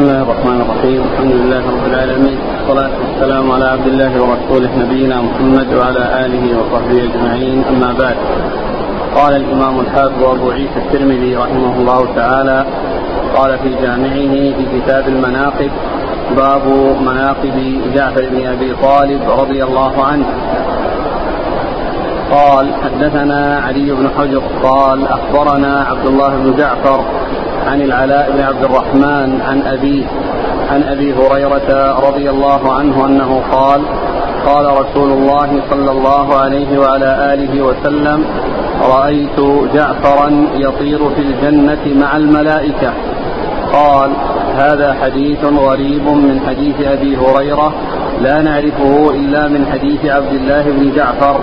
بسم الله الرحمن الرحيم. الحمد لله رب العالمين. والصلاة والسلام على عبد الله ورسوله نبينا محمد وعلى آله وصحبه أجمعين. أما بعد. قال الإمام الحافظ أبو عيسى الترمذي رحمه الله تعالى قال في جامعه في كتاب المناقب باب مناقب جعفر بن أبي طالب رضي الله عنه. قال حدثنا علي بن حجر قال أخبرنا عبد الله بن جعفر عن العلاء بن عبد الرحمن عن أبيه عن أبي هريرة رضي الله عنه أنه قال قال رسول الله صلى الله عليه وعلى آله وسلم رأيت جعفرا يطير في الجنة مع الملائكة. قال هذا حديث غريب من حديث أبي هريرة لا نعرفه إلا من حديث عبد الله بن جعفر.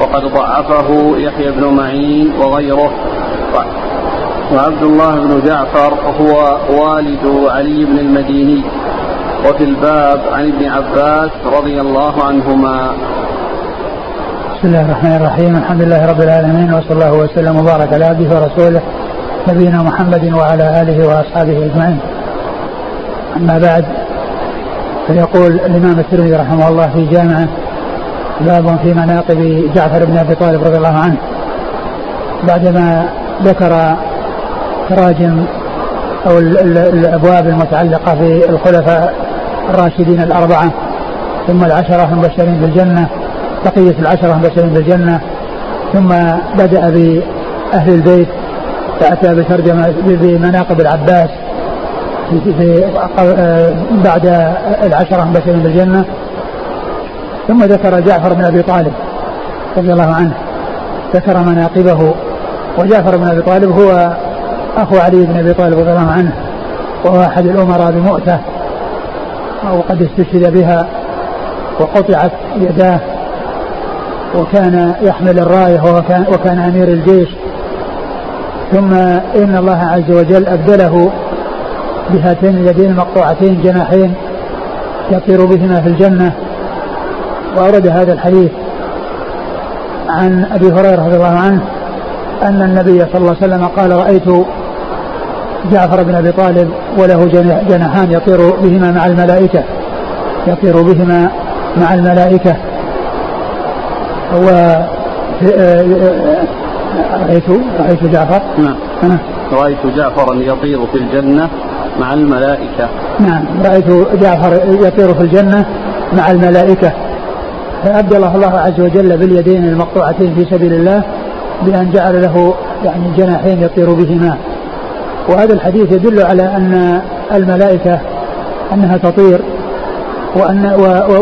وقد ضعفه يحيى بن معين وغيره. وعبد الله بن جعفر هو والد علي بن المديني. وفي الباب عن ابن عباس رضي الله عنهما. بسم الله الرحمن الرحيم. الحمد لله رب العالمين وصلى الله وسلم وبارك على عبده ورسوله نبينا محمد وعلى آله وأصحابه أجمعين. أما بعد فيقول الإمام الترمذي رحمه الله في جامعه باب في مناقب جعفر بن أبي طالب رضي الله عنه. بعدما ذكر تراجم أو الأبواب المتعلقة في الخلفاء الراشدين الأربعة ثم العشرة المبشرين بالجنه بقية العشرة المبشرين بالجنه ثم بدأ بأهل البيت فأتى بترجمة بمناقب العباس في, في بعد العشرة المبشرين بالجنه ثم ذكر جعفر بن أبي طالب رضي الله عنه. ذكر مناقبه وجعفر بن أبي طالب هو أخو علي بن أبي طالب رضي الله عنه وهو أحد الأمراء بمؤتة وقد استشهد بها وقطعت يداه وكان يحمل الراية وكان, وكان أمير الجيش. ثم إن الله عز وجل أبدله بهاتين اليدين المقطوعتين جناحين يطير بهما في الجنة. وأورد هذا الحديث عن أبي هريرة رضي الله عنه أن النبي صلى الله عليه وسلم قال رأيت جعفر بن أبي طالب وله جناحان يطير بهما مع الملائكة يطير بهما مع الملائكة. و رأيت رأيت جعفر؟ نعم. رأيت جعفرا يطير في الجنة مع الملائكة. نعم. رأيت جعفر يطير في الجنة مع الملائكة. فأبدله الله عز وجل باليدين المقطوعتين في سبيل الله بأن جعل له يعني جناحين يطير بهما. وهذا الحديث يدل على أن الملائكة أنها تطير وأن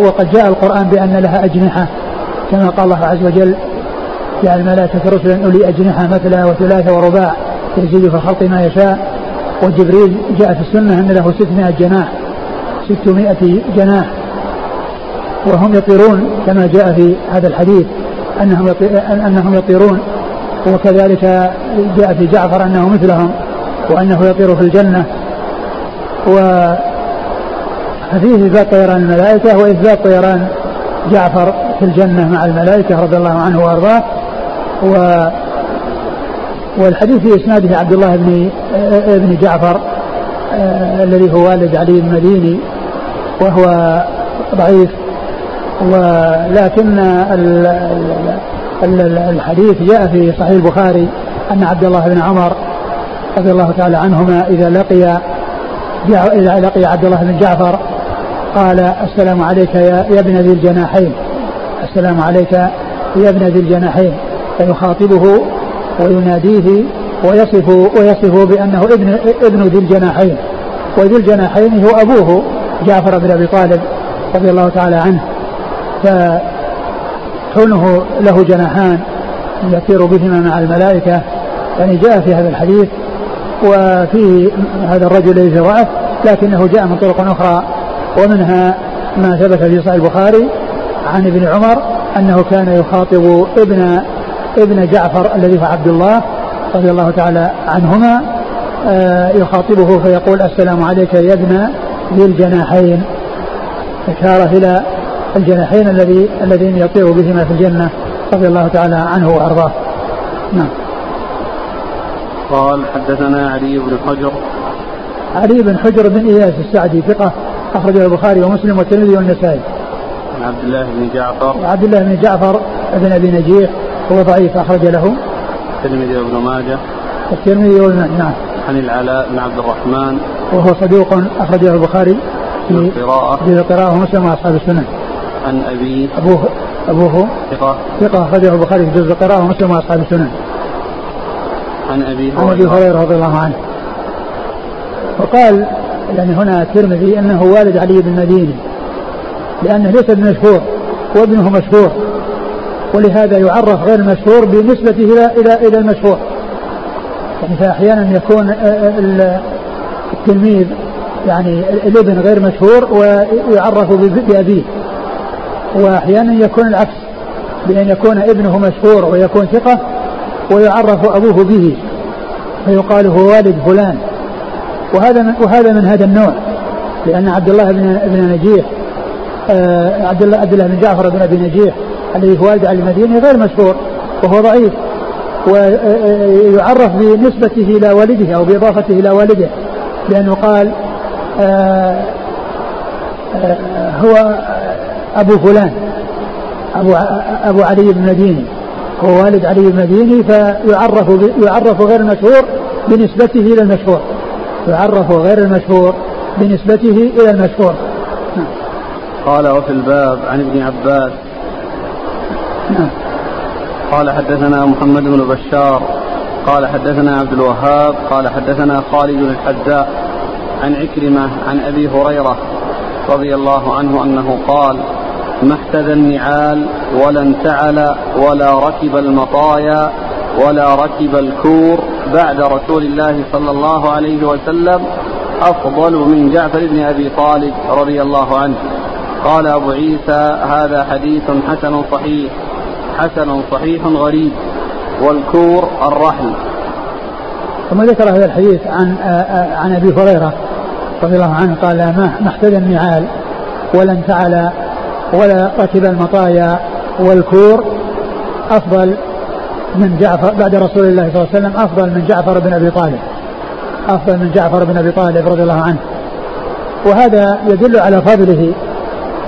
وقد جاء القرآن بأن لها أجنحة كما قال الله عز وجل جعل الملائكة رسلا أولي أجنحة مثلا وثلاثة ورباع يزيد في الخلق ما يشاء. وجبريل جاء في السنة أن له 600 جناح 600 جناح. وهم يطيرون كما جاء في هذا الحديث أنهم أنهم يطيرون وكذلك جاء في جعفر أنه مثلهم وأنه يطير في الجنة. و ففيه إثبات طيران الملائكة وإثبات طيران جعفر في الجنة مع الملائكة رضي الله عنه وأرضاه. و والحديث في إسناده عبد الله بن ابن جعفر آه، الذي هو والد علي المديني وهو ضعيف. ولكن الحديث جاء في صحيح البخاري أن عبد الله بن عمر رضي الله تعالى عنهما إذا لقي إذا لقي عبد الله بن جعفر قال السلام عليك يا, ابن ذي الجناحين. السلام عليك يا ابن ذي الجناحين. فيخاطبه ويناديه ويصف ويصفه بأنه ابن ابن ذي الجناحين. وذي الجناحين هو أبوه جعفر بن أبي طالب رضي الله تعالى عنه. فكونه له جناحان يطير بهما مع الملائكة يعني جاء في هذا الحديث وفيه هذا الرجل ليس ضعف لكنه جاء من طرق أخرى ومنها ما ثبت في صحيح البخاري عن ابن عمر أنه كان يخاطب ابن ابن جعفر الذي هو عبد الله رضي الله تعالى عنهما آه، يخاطبه فيقول السلام عليك يا ابن ذي الجناحين. إشارة إلى الجناحين الذي الذين يطير بهما في الجنة رضي الله تعالى عنه وأرضاه. نعم. قال حدثنا علي بن حجر. علي بن حجر بن إياس السعدي ثقة أخرجه البخاري ومسلم والترمذي والنسائي. عن عبد الله بن جعفر. عبد الله بن جعفر بن أبي نجيح هو ضعيف أخرج له. الترمذي وابن ماجه. الترمذي وابن نعم. عن العلاء بن عبد الرحمن. وهو صدوق أخرجه البخاري في القراءة. في القراءة ومسلم وأصحاب السنن. عن أبيه أبوه أبوه ثقة. ثقة أخرجه البخاري في جزء القراءة ومسلم وأصحاب السنن. عن أبي عن أبي هريرة. رضي الله عنه. وقال يعني هنا الترمذي أنه والد علي بن المديني لأنه ليس بمشهور وابنه مشهور ولهذا يعرف غير المشهور بنسبته إلى إلى إلى المشهور. يعني فأحيانا يكون التلميذ يعني الابن غير مشهور ويعرف بأبيه. وأحيانا يكون العكس بأن يكون ابنه مشهور ويكون ثقة ويعرف أبوه به فيقال هو والد فلان. وهذا من وهذا من هذا النوع لأن عبد الله بن بن نجيح آه عبد الله عبد الله بن جعفر بن أبي نجيح الذي هو والد علي المديني غير مشهور وهو ضعيف ويعرف بنسبته إلى والده أو بإضافته إلى والده لأنه قال آه آه هو أبو فلان أبو أبو علي بن المديني هو والد علي بن المديني فيعرف يعرف غير المشهور بنسبته إلى المشهور. يعرف غير المشهور بنسبته إلى المشهور. قال وفي الباب عن ابن عباس. نعم. قال حدثنا محمد بن بشار. قال حدثنا عبد الوهاب. قال حدثنا خالد الحذاء عن عكرمة عن أبي هريرة رضي الله عنه أنه قال ما احتذى النعال ولا انتعل ولا ركب المطايا ولا ركب الكور بعد رسول الله صلى الله عليه وسلم أفضل من جعفر بن أبي طالب رضي الله عنه. قال أبو عيسى هذا حديث حسن صحيح حسن صحيح غريب والكور الرحل. ثم ذكر هذا الحديث عن عن أبي هريرة رضي الله عنه قال ما احتدى النعال ولا انتعل ولا ركب المطايا والكور أفضل من جعفر بعد رسول الله صلى الله عليه وسلم أفضل من جعفر بن أبي طالب أفضل من جعفر بن أبي طالب رضي الله عنه. وهذا يدل على فضله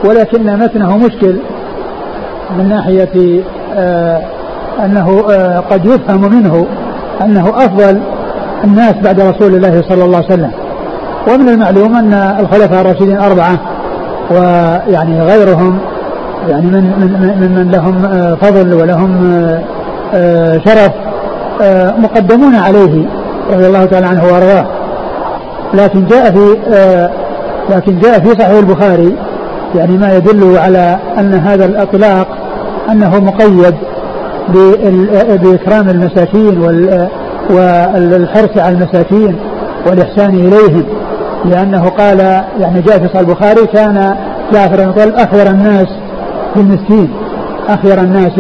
ولكن متنه مشكل من ناحية آه أنه آه قد يفهم منه أنه أفضل الناس بعد رسول الله صلى الله عليه وسلم. ومن المعلوم أن الخلفاء الراشدين أربعة ويعني غيرهم يعني من من من, من لهم آه فضل ولهم شرف مقدمون عليه رضي الله تعالى عنه وأرضاه. لكن جاء في لكن جاء في صحيح البخاري يعني ما يدل على أن هذا الأطلاق أنه مقيد بإكرام المساكين والحرص على المساكين والإحسان إليهم. لأنه قال يعني جاء في صحيح البخاري كان جعفر بن طالب أخير الناس بالمسكين أخير الناس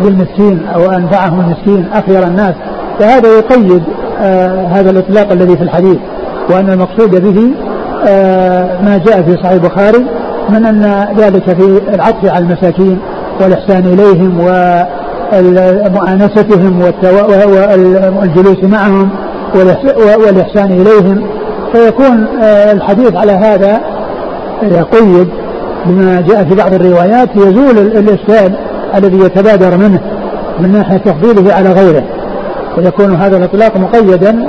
بالمسكين أو أنفعهم المسكين أخير الناس. فهذا يقيد آه هذا الإطلاق الذي في الحديث. وأن المقصود به آه ما جاء في صحيح البخاري من أن ذلك في العطف على المساكين والإحسان إليهم ومؤانستهم والجلوس معهم والإحسان إليهم. فيكون آه الحديث على هذا يقيد بما جاء في بعض الروايات يزول الاشكال الذي يتبادر منه من ناحية تفضيله على غيره. ويكون هذا الإطلاق مقيدا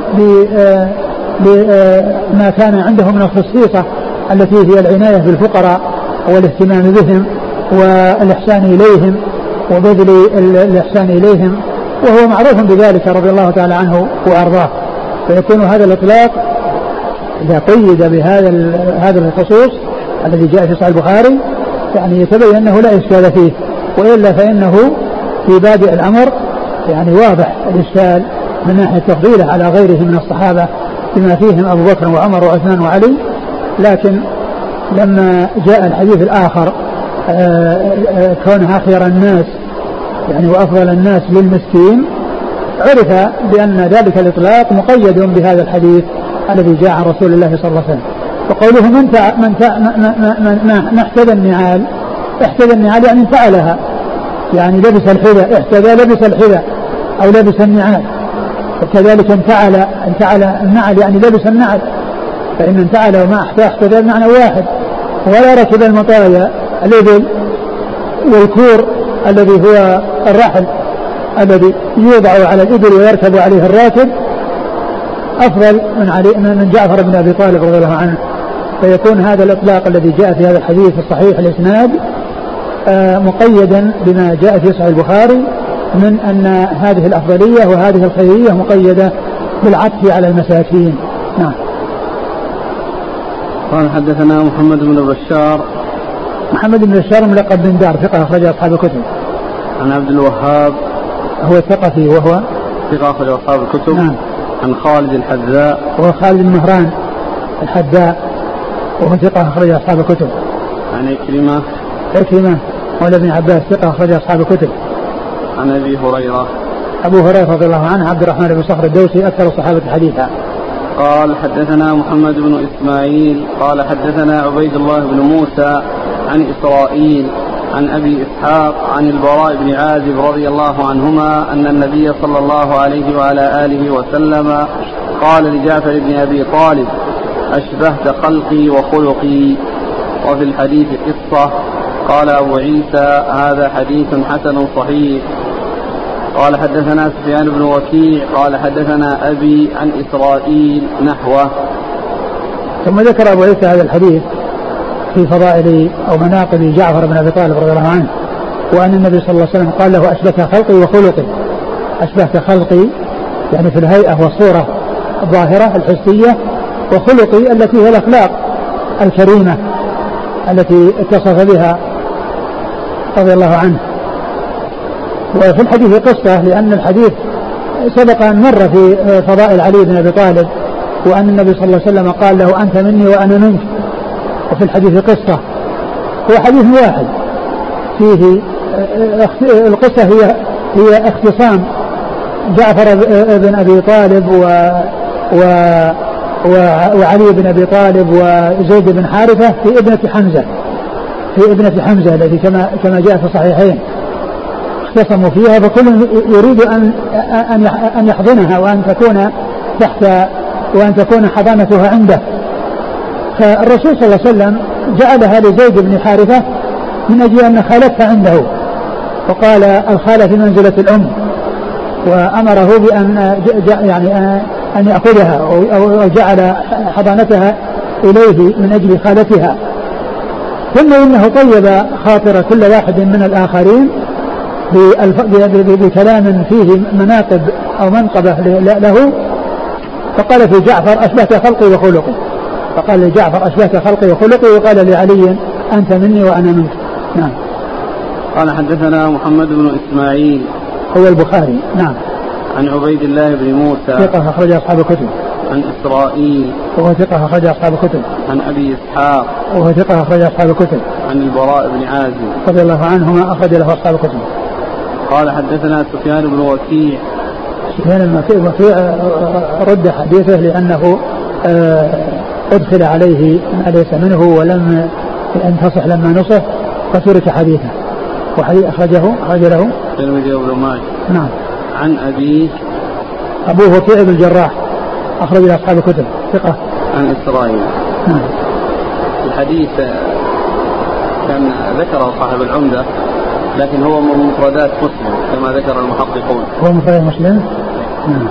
بما كان عنده من الخصيصة التي هي العناية بالفقراء والاهتمام بهم والإحسان إليهم وبذل الإحسان إليهم وهو معروف بذلك رضي الله تعالى عنه وأرضاه. فيكون هذا الإطلاق إذا قيد بهذا هذا الخصوص الذي جاء في صحيح البخاري يعني يتبين أنه لا إشكال فيه وإلا فإنه في بادئ الأمر يعني واضح الإشكال من ناحية تفضيله على غيره من الصحابة بما فيهم أبو بكر وعمر وعثمان وعلي. لكن لما جاء الحديث الآخر كونه أخير الناس يعني وأفضل الناس للمسكين عرف بأن ذلك الإطلاق مقيد بهذا الحديث. الذي جاء عن رسول الله صلى الله عليه وسلم. وقوله من. من ما احتذى النعال احتذى النعال يعني انفعلها يعني لبس الحذاء احتذى لبس الحذاء أو لبس النعال. وكذلك انفعل انفعل النعل يعني لبس النعل. فإن انتعل وما أحتى احتجى بمعنى واحد. ولا ركب المطايا الإبل والكور الذي هو الرحل الذي يوضع على الإبل ويركب عليه الراكب. أفضل من علي من جعفر بن أبي طالب رضي الله عنه. فيكون هذا الإطلاق الذي جاء في هذا الحديث الصحيح الإسناد آه، مقيدا بما جاء في صحيح البخاري من أن هذه الأفضلية وهذه الخيرية مقيدة بالعطف على المساكين. نعم. قال حدثنا محمد بن بشار. محمد بن بشار ملقب بن دار ثقة أخرج أصحاب الكتب. عن عبد الوهاب. هو ثقفي وهو؟ ثقة أخرج أصحاب الكتب. نعم. عن خالد الحذاء. وهو خالد بن مهران الحذاء وهو ثقة أخرج أصحاب الكتب. عن إكرمة. عكرمة مولى ابن عباس ثقة أخرج أصحاب الكتب. عن أبي هريرة. أبو هريرة رضي الله عنه عبد الرحمن بن صخر الدوسي أكثر الصحابة حديثا. قال حدثنا محمد بن إسماعيل قال حدثنا عبيد الله بن موسى عن إسرائيل عن أبي إسحاق عن البراء بن عازب رضي الله عنهما أن النبي صلى الله عليه وعلى آله وسلم قال لجعفر بن أبي طالب أشبهت خلقي وخلقي. وفي الحديث قصة قال أبو عيسى هذا حديث حسن صحيح. قال حدثنا سفيان بن وكيع قال حدثنا أبي عن إسرائيل نحوه. ثم ذكر أبو عيسى هذا الحديث في فضائل أو مناقب جعفر بن أبي طالب رضي الله عنه وأن النبي صلى الله عليه وسلم قال له أشبه خلقي وخلقي. أشبه خلقي يعني في الهيئة والصورة الظاهرة الحسية وخلقي التي هي الأخلاق الكريمة التي اتصف بها رضي الله عنه. وفي الحديث قصة لأن الحديث سبق أن مر في فضائل علي بن أبي طالب وأن النبي صلى الله عليه وسلم قال له أنت مني وأنا منك. وفي الحديث قصة هو حديث واحد. فيه القصة هي هي اختصام جعفر بن أبي طالب و, و وعلي بن أبي طالب وزيد بن حارثة في ابنة حمزة. في ابنة حمزة التي كما كما جاء في الصحيحين. اختصموا فيها فكل يريد أن أن أن يحضنها وأن تكون تحت وأن تكون حضانتها عنده. فالرسول صلى الله عليه وسلم جعلها لزيد بن حارثة من أجل أن خالتها عنده. وقال الخالة في منزلة الأم وأمره بأن يعني أن يأخذها أو جعل حضانتها إليه من أجل خالتها. ثم إنه طيب خاطر كل واحد من الآخرين بكلام فيه مناقب أو منقبة له. فقال في جعفر اشبهت خلقي وخلقي فقال لجعفر أشبهت خلقي وخلقي وقال لعلي أنت مني وأنا منك. نعم. قال حدثنا محمد بن إسماعيل. هو البخاري. نعم. عن عبيد الله بن موسى. ثقة أخرج أصحاب الكتب. عن إسرائيل. وهو ثقة أخرج أصحاب الكتب. عن أبي إسحاق. وهو ثقة أخرج أصحاب الكتب. عن البراء بن عازب. رضي الله عنهما أخرج له أصحاب الكتب. قال حدثنا سفيان بن وكيع. سفيان بن وكيع رد حديثه لأنه أدخل عليه ما ليس منه ولم ينتصح لما نصح فترك حديثه. وحديث أخرجه أخرج له. الترمذي وابن ماجه. نعم. عن أبيه أبوه وكيع بن الجراح. أخرج له أصحاب الكتب. ثقة. عن إسرائيل. نعم. الحديث كان ذكره صاحب العمدة لكن هو من مفردات مسلم كما ذكر المحققون. هو مفرد مسلم؟ نعم.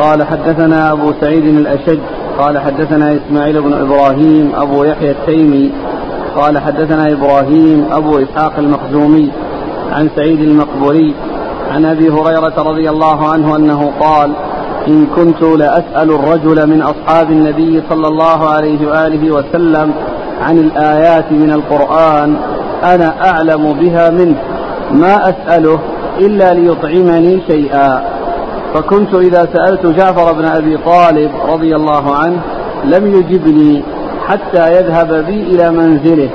قال حدثنا أبو سعيد الأشج قال حدثنا إسماعيل بن إبراهيم أبو يحيى التيمي قال حدثنا إبراهيم أبو إسحاق المخزومي عن سعيد المقبوري عن أبي هريرة رضي الله عنه أنه قال إن كنت لأسأل الرجل من أصحاب النبي صلى الله عليه وآله وسلم عن الآيات من القرآن أنا أعلم بها منه ما أسأله إلا ليطعمني شيئا. فكنت إذا سألت جعفر بن أبي طالب رضي الله عنه لم يجبني حتى يذهب بي إلى منزله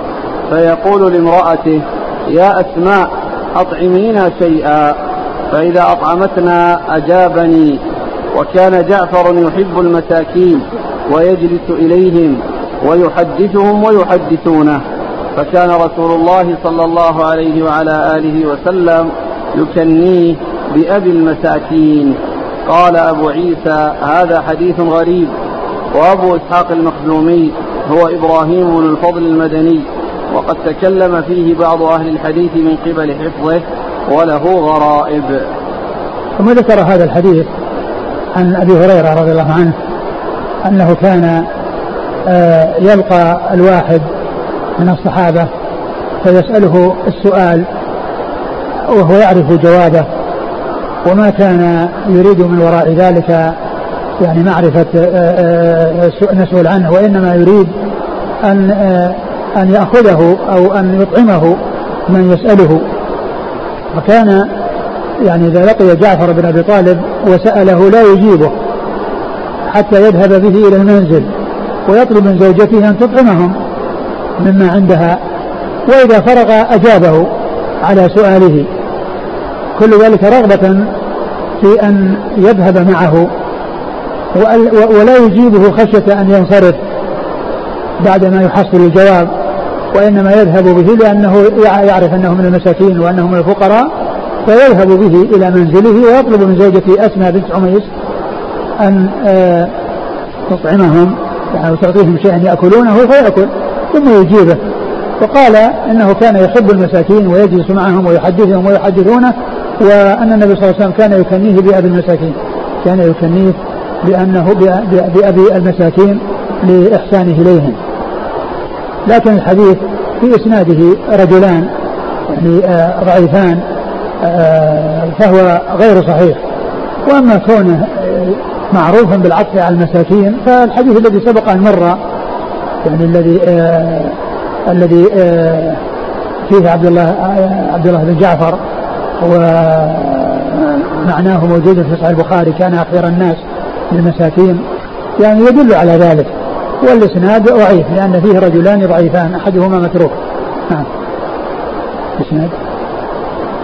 فيقول لامرأته يا أسماء أطعمينا شيئا. فإذا أطعمتنا أجابني وكان جعفر يحب المساكين ويجلس إليهم ويحدثهم ويحدثونه. فكان رسول الله صلى الله عليه وعلى آله وسلم يكنيه بأبي المساكين. قال أبو عيسى هذا حديث غريب. وأبو إسحاق المخزومي هو إبراهيم بن الفضل المدني وقد تكلم فيه بعض أهل الحديث من قبل حفظه وله غرائب. ثم ذكر هذا الحديث عن أبي هريرة رضي الله عنه؟ أنه كان آه، يلقى الواحد من الصحابة فيسأله السؤال وهو يعرف جوابه. وما كان يريد من وراء ذلك يعني معرفة آه، آه، مسؤول عنه وإنما يريد أن أن يأخذه أو أن يطعمه من يسأله. وكان يعني إذا لقي جعفر بن أبي طالب وسأله لا يجيبه حتى يذهب به إلى المنزل ويطلب من زوجته أن تطعمهم مما عندها وإذا فرغ أجابه على سؤاله. كل ذلك رغبة في أن يذهب معه ولا يجيبه خشية أن ينصرف بعدما يحصل الجواب وإنما يذهب به لأنه يعرف أنه من المساكين وأنه من الفقراء فيذهب به إلى منزله ويطلب من زوجته أسماء بنت عميس أن آه، تطعمهم يعني تعطيهم شيئا يأكلونه فيأكل ثم يجيبه. وقال إنه كان يحب المساكين ويجلس معهم ويحدثهم ويحدثونه وأن النبي صلى الله عليه وسلم كان يكنيه بابي المساكين كان يكنيه بأنه بأبي المساكين لإحسانه إليهم. لكن الحديث في إسناده رجلان يعني ضعيفان آه، فهو غير صحيح. وأما كونه معروفا بالعطف على المساكين فالحديث الذي سبق أن مر يعني الذي آه الذي آه فيه عبد الله عبد الله بن جعفر ومعناه موجود في صحيح البخاري كان أخير الناس للمساكين. يعني يدل على ذلك. والإسناد ضعيف لأن فيه رجلان ضعيفان أحدهما متروك. نعم. إسناد.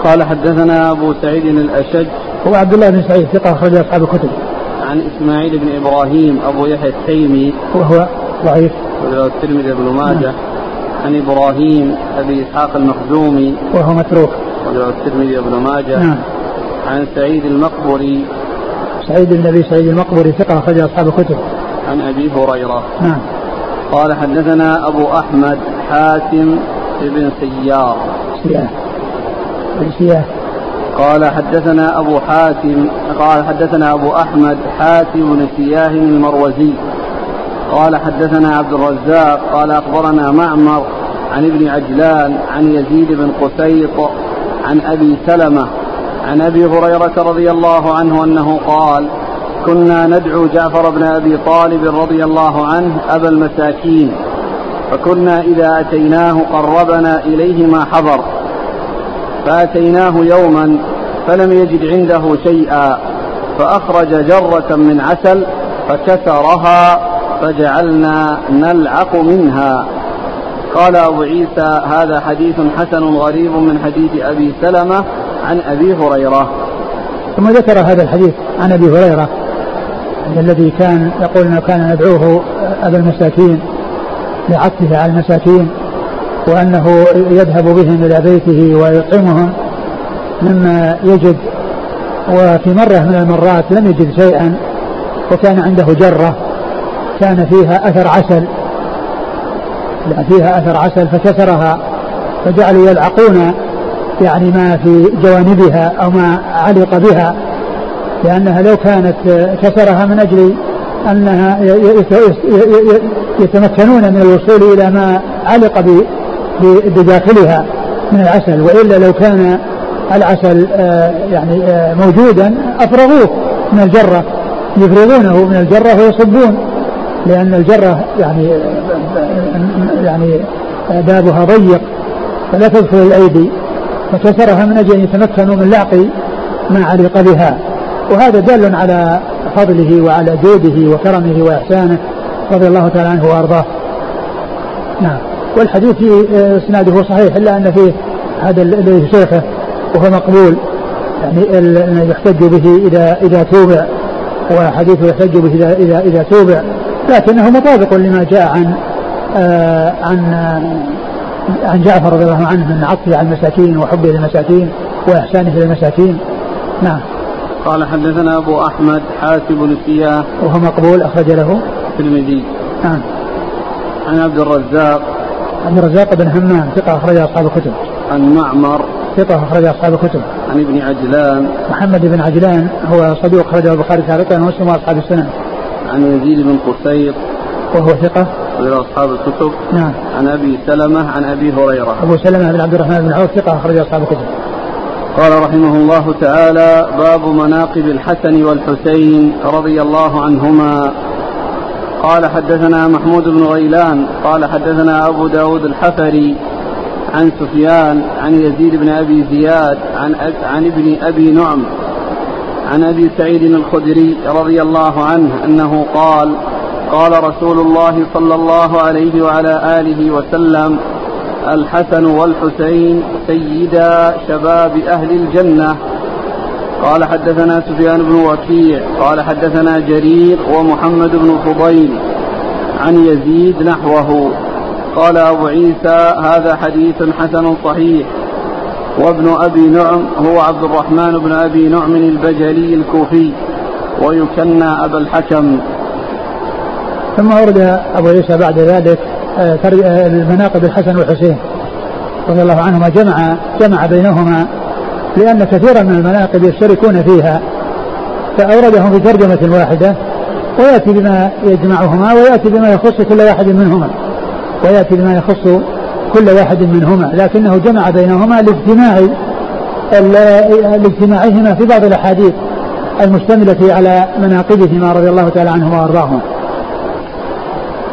قال حدثنا أبو سعيد الأشج. هو عبد الله بن سعيد ثقة اخرج أصحاب الكتب. عن إسماعيل بن إبراهيم أبو يحيى التيمي. وهو ضعيف. الترمذي بن ماجه. نعم. عن إبراهيم أبي إسحاق المخزومي. وهو متروك. الترمذي بن ماجه. نعم. عن سعيد المقبري سعيد بن ابي سعيد المقبري ثقة أخرج أصحاب الكتب. عن أبي هريرة. نعم. قال حدثنا أبو أحمد حاتم بن سيار. سياه بن سياه قال حدثنا أبو حاتم قال حدثنا أبو أحمد حاتم بن سياه المروزي. قال حدثنا عبد الرزاق قال أخبرنا معمر عن ابن عجلان عن يزيد بن قسيط عن أبي سلمة عن أبي هريرة رضي الله عنه أنه قال كنا ندعو جعفر بن أبي طالب رضي الله عنه أبا المساكين فكنا إذا أتيناه قربنا إليه ما حضر. فأتيناه يوما فلم يجد عنده شيئا فأخرج جرة من عسل فكسرها فجعلنا نلعق منها. قال أبو عيسى هذا حديث حسن غريب من حديث أبي سلمة عن أبي هريرة. ثم ذكر هذا الحديث عن أبي هريرة الذي كان يقول إنه كان ندعوه أبا المساكين لعطفه على المساكين وأنه يذهب بهم إلى بيته ويطعمهم مما يجد وفي مرة من المرات لم يجد شيئا وكان عنده جرة كان فيها أثر عسل. فيها أثر عسل فكسرها فجعلوا يلعقون يعني ما في جوانبها أو ما علق بها لأنها لو كانت كسرها من أجل أنها يتمكنون من الوصول إلى ما علق بداخلها من العسل وإلا لو كان العسل آه، يعني آه، موجودا أفرغوه من الجرة يفرغونه من الجرة ويصبون. لأن الجرة يعني يعني بابها ضيق فلا تدخل الأيدي فكسرها من أجل أن يتمكنوا من لعق ما علق بها. وهذا دال على فضله وعلى جوده وكرمه وإحسانه رضي الله تعالى عنه وأرضاه. نعم. والحديث في إسناده صحيح إلا أن فيه هذا الذي شيخه وهو مقبول. يعني يحتج به اذا إذا توبع. وحديثه يحتج به اذا اذا إذا توبع. لكنه مطابق لما جاء عن آه عن آه عن جعفر رضي الله عنه من عطفه على المساكين وحبه للمساكين وإحسانه للمساكين. نعم. قال حدثنا أبو أحمد حاتم بن سياه وهو مقبول أخرج له. الترمذي. نعم. عن عبد الرزاق. عبد الرزاق بن همام ثقة أخرج أصحاب الكتب. عن معمر. ثقة أخرج أصحاب الكتب. عن ابن عجلان. محمد بن عجلان هو صدوق أخرجه البخاري تعليقا ومسلم وأصحاب السنن. عن يزيد بن قصير وهو ثقة. أخرج أصحاب الكتب. نعم. عن أبي سلمة عن أبي هريرة. أبو سلمة بن عبد الرحمن بن عوف ثقة أخرج أصحاب الكتب. قال رحمه الله تعالى باب مناقب الحسن والحسين رضي الله عنهما. قال حدثنا محمود بن غيلان. قال حدثنا أبو داود الحفري عن سفيان عن يزيد بن أبي زياد عن, عن ابن أبي نعم عن أبي سعيد الخدري رضي الله عنه أنه قال قال رسول الله صلى الله عليه وعلى آله وسلم الحسن والحسين سيدا شباب أهل الجنة. قال حدثنا سفيان بن وكيع قال حدثنا جرير ومحمد بن فضيل عن يزيد نحوه. قال أبو عيسى هذا حديث حسن صحيح. وابن أبي نعم هو عبد الرحمن بن أبي نعم البجلي الكوفي ويكنى أبا الحكم. ثم ورد أبو عيسى بعد ذلك آه، آه، المناقب الحسن والحسين رضي الله عنهما جمع جمع بينهما لأن كثيرا من المناقب يشتركون فيها فأوردهم في ترجمة واحدة ويأتي بما يجمعهما ويأتي بما يخص كل واحد منهما ويأتي بما يخص كل واحد منهما لكنه جمع بينهما لاجتماع لاجتماعهما في بعض الأحاديث المشتملة على مناقبهما رضي الله تعالى عنهما وأرضاهما.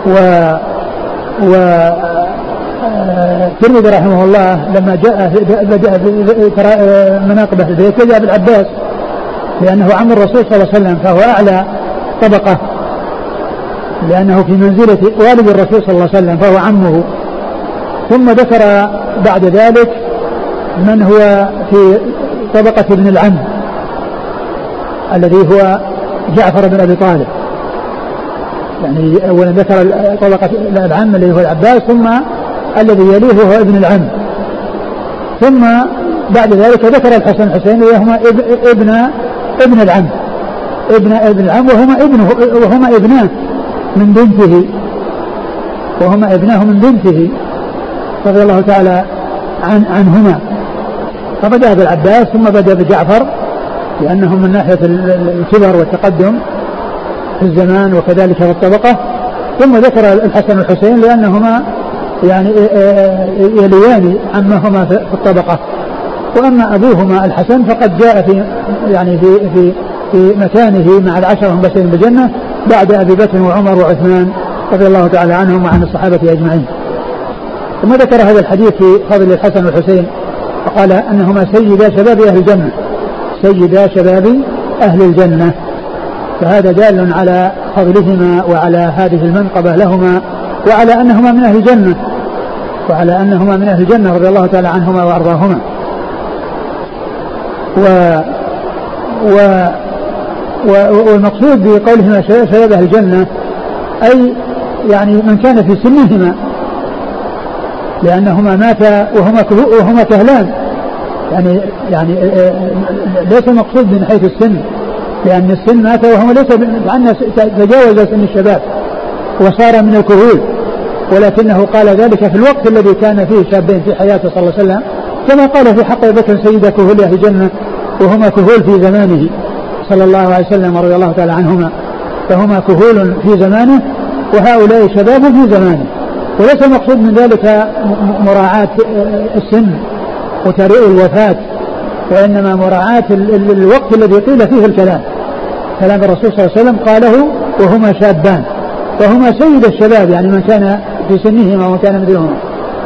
و و الترمذي رحمه الله لما جاء بدأ مناقب أهل البيت جاء بالعباس لأنه عم الرسول صلى الله عليه وسلم فهو أعلى طبقة لأنه في منزلة والد الرسول صلى الله عليه وسلم فهو عمه. ثم ذكر بعد ذلك من هو في طبقة ابن العم الذي هو جعفر بن أبي طالب. يعني أولا ذكر طبقة العم الذي هو العباس ثم الذي يليه هو ابن العم. ثم بعد ذلك ذكر الحسن والحسين وهما ابن ابن العم. ابن ابن العم وهما ابنه وهما ابناه من بنته. وهما ابناه من بنته. رضي الله تعالى عن عنهما. فبدأ بالعباس ثم بدأ بجعفر لأنهم من ناحية الكبر والتقدم في الزمان وكذلك في الطبقة. ثم ذكر الحسن والحسين لأنهما يعني يليان عمهما في الطبقة. وأما أبوهما الحسن فقد جاء في يعني في في في مكانه مع العشرة المبشرين بالجنة بعد أبي بكر وعمر وعثمان رضي الله تعالى عنهم وعن الصحابة أجمعين. ثم ذكر هذا الحديث في فضل الحسن والحسين؟ فقال أنهما سيدا شباب أهل الجنة. سيدا شباب أهل الجنة. فهذا دال على فضلهما وعلى هذه المنقبة لهما وعلى أنهما من أهل الجنة. وعلى أنهما من أهل الجنة رضي الله تعالى عنهما وأرضاهما. و و والمقصود بقولهما شباب أهل الجنة أي يعني من كان في سنهما لأنهما ماتا وهما وهما كهلان. يعني يعني آه، آه، ليس المقصود من حيث السن. لأن السن مات وهو ليس لأنه تجاوز سن الشباب وصار من الكهول. ولكنه قال ذلك في الوقت الذي كان فيه شابين في حياته صلى الله عليه وسلم كما قال في حق أبي بكر سيد أهل الجنة وهما كهول في زمانه صلى الله عليه وسلم ورضي الله تعالى عنهما. فهما كهول في زمانه وهؤلاء شباب في زمانه. وليس المقصود من ذلك مراعاة السن وتريء الوفاة وإنما مراعاة الوقت الذي قيل فيه الكلام. كلام الرسول صلى الله عليه وسلم قاله وهما شابان. وهما سيد الشباب يعني من كان في سنهما ومن كان مثلهما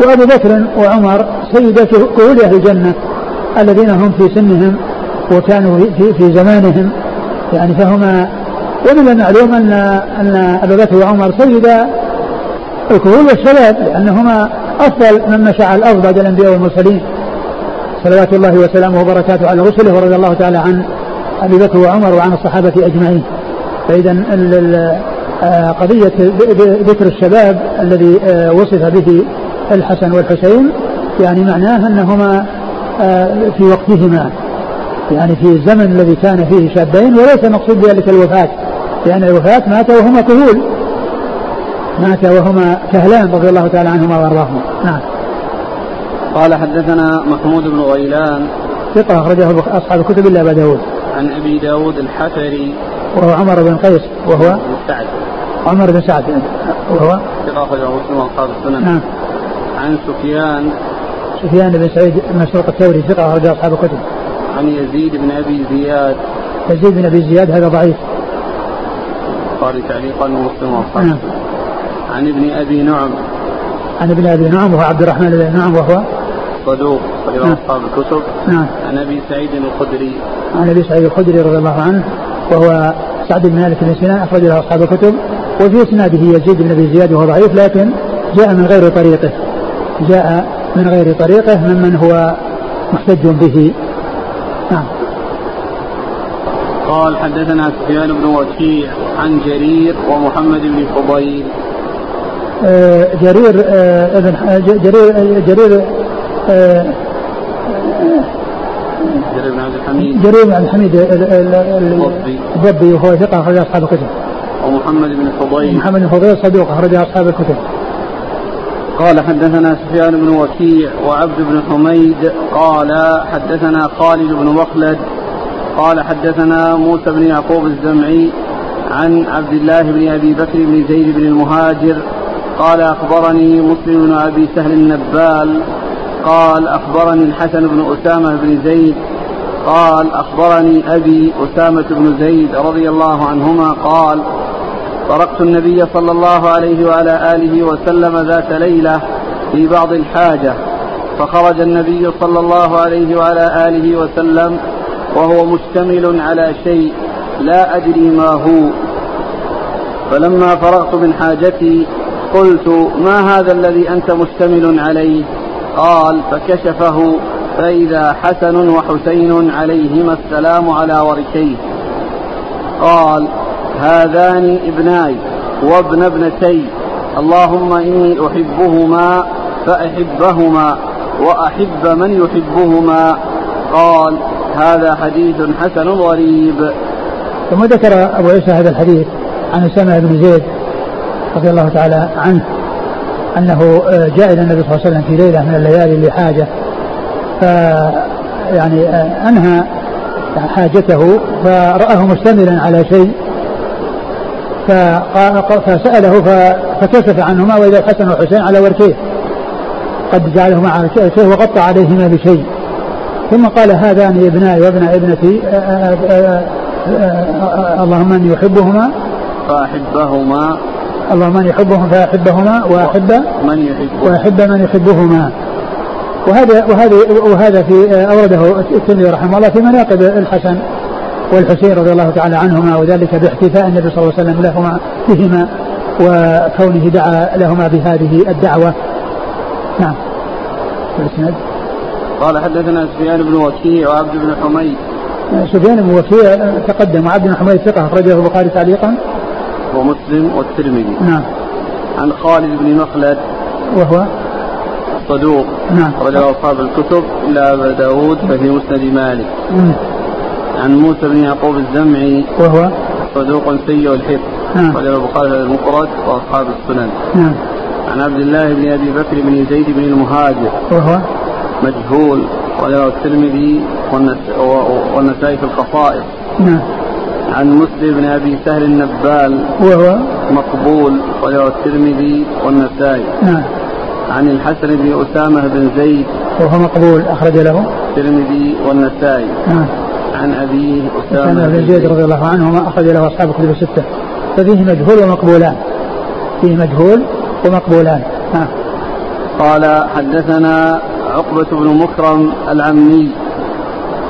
وأبو بكر وعمر سيد كهول أهل الجنة الذين هم في سنهم وكانوا في, في زمانهم. يعني فهما ومن المعلوم أن أن أبا بكر وعمر سيدا الكهول والشباب لأنهما أفضل من مشى الأرض بعد الأنبياء والمرسلين. صلوات الله وسلامه وبركاته على رسله ورضي الله تعالى عن أبي بكر وعمر وعن الصحابة أجمعين. فإذا آه، قضية ذكر الشباب الذي آه، وصف به الحسن والحسين يعني معناه أنهما آه، في وقتهما يعني في الزمن الذي كان فيه شابين وليس مقصود بذلك الوفاة لأن الوفاة مات وهما كهول. مات وهما كهلان رضي الله تعالى عنهما وأرضاهما. نعم. قال حدثنا محمود بن غيلان. ثقة أخرجه أصحاب الكتب إلا أبا داود. عن أبي داود الحفري. وهو عمر بن قيس وهو سعد عمر بن سعد. وهو ثقة أخرجه مسلم وأصحاب السنن. نعم. عن سفيان. سفيان بن سعيد مسروق الثوري ثقة أخرجه أصحاب الكتب. عن يزيد بن أبي زياد. يزيد بن أبي زياد هذا ضعيف. قال تعليقا ومسلم وأصحاب نعم. عن ابن أبي نعم. عن ابن أبي نعم وهو عبد الرحمن بن نعم وهو صدوق رواه نعم. أصحاب الكتب. نعم. عن أبي سعيد الخدري. عن أبي سعيد الخدري رضي الله عنه وهو سعد بن مالك بن سنان أخرج له أصحاب الكتب وفي إسناده يزيد بن أبي زياد وهو ضعيف لكن جاء من غير طريقه. جاء من غير طريقه ممن هو محتج به. نعم. قال حدثنا سفيان بن وكيع عن جرير ومحمد بن فضيل. جرير آه، ابن آه، ج- جرير جرير آه، جرير بن عبد الحميد. جرير بن عبد الحميد ال- ال- ال- الضبي. وهو ثقة أخرج أصحاب الكتب. ومحمد بن فضيل. محمد بن فضيل صدوق أخرج أصحاب الكتب. قال حدثنا سفيان بن وكيع وعبد بن حميد. قال حدثنا خالد بن مخلد. قال حدثنا موسى بن يعقوب الزمعي عن عبد الله بن أبي بكر بن زيد بن المهاجر. قال أخبرني مسلم بن أبي سهل النبال قال أخبرني الحسن بن أسامة بن زيد قال أخبرني أبي أسامة بن زيد رضي الله عنهما قال طرقت النبي صلى الله عليه وعلى آله وسلم ذات ليلة في بعض الحاجة فخرج النبي صلى الله عليه وعلى آله وسلم وهو مشتمل على شيء لا أدري ما هو. فلما فرغت من حاجتي قلت ما هذا الذي أنت مشتمل عليه؟ قال فكشفه فإذا حسن وحسين عليهما السلام على وركيه قال هذان ابناي وابن ابنتي اللهم إني أحبهما فأحبهما وأحب من يحبهما. قال هذا حديث حسن غريب. ثم ذكر أبو عيسى هذا الحديث عن أسامة بن زيد رضي الله تعالى عنه آه، جاء إلى النبي صلى الله عليه وسلم في ليله من الليالي لحاجه ف يعني آه، انهى حاجته فرآه مشتملا على شيء فسأله فكشف عنهما وإذا الحسن والحسين على وركيه قد جعلهما على وركيه وغطى عليهما بشيء ثم قال هذان ابناي وابن ابنتي آه، آه، آه، آه، آه، اللهم اني احبهما فأحبهما اللهم اني احبهم فاحبهما وأحب من يحبه. وأحب من يحبهما. وهذا وهذا وهذا في آه، أورده الترمذي رحمه الله في مناقب الحسن والحسين رضي الله تعالى عنهما وذلك باحتفاء النبي صلى الله عليه وسلم لهما بهما وكونه دعا لهما بهذه الدعوة. نعم. الاسناد قال حدثنا سفيان بن وكيع وعبد بن حميد. سفيان بن وكيع تقدم. وعبد بن حميد ثقة أخرجه البخاري تعليقا. ومسلم والترمذي. نعم. عن خالد بن مخلد. وهو؟ صدوق. نعم. أخرجه أصحاب الكتب. إلا أبا داود ففي مسند مالك. مم. عن موسى بن يعقوب الزمعي. وهو؟ صدوق سيء الحفظ. نعم. أخرجه البخاري في المفرد وأصحاب السنن. نعم. عن عبد الله بن أبي بكر بن زيد بن المهاجر. وهو؟ مجهول. أخرجه الترمذي والنسائي في الخصائص نعم. عن مسلم بن أبي سهل النبال وهو مقبول أخرجه الترمذي والنسائي. نعم. عن الحسن بن أسامة بن زيد وهو مقبول أخرج له. الترمذي والنسائي. نعم. عن أبيه أسامة أسامة بن زيد. رضي الله عنهما أخرج له أصحاب الكتب الستة. ففيه مجهول ومقبولان. فيه مجهول ومقبولان. نعم. قال حدثنا عقبة بن مكرم العمي.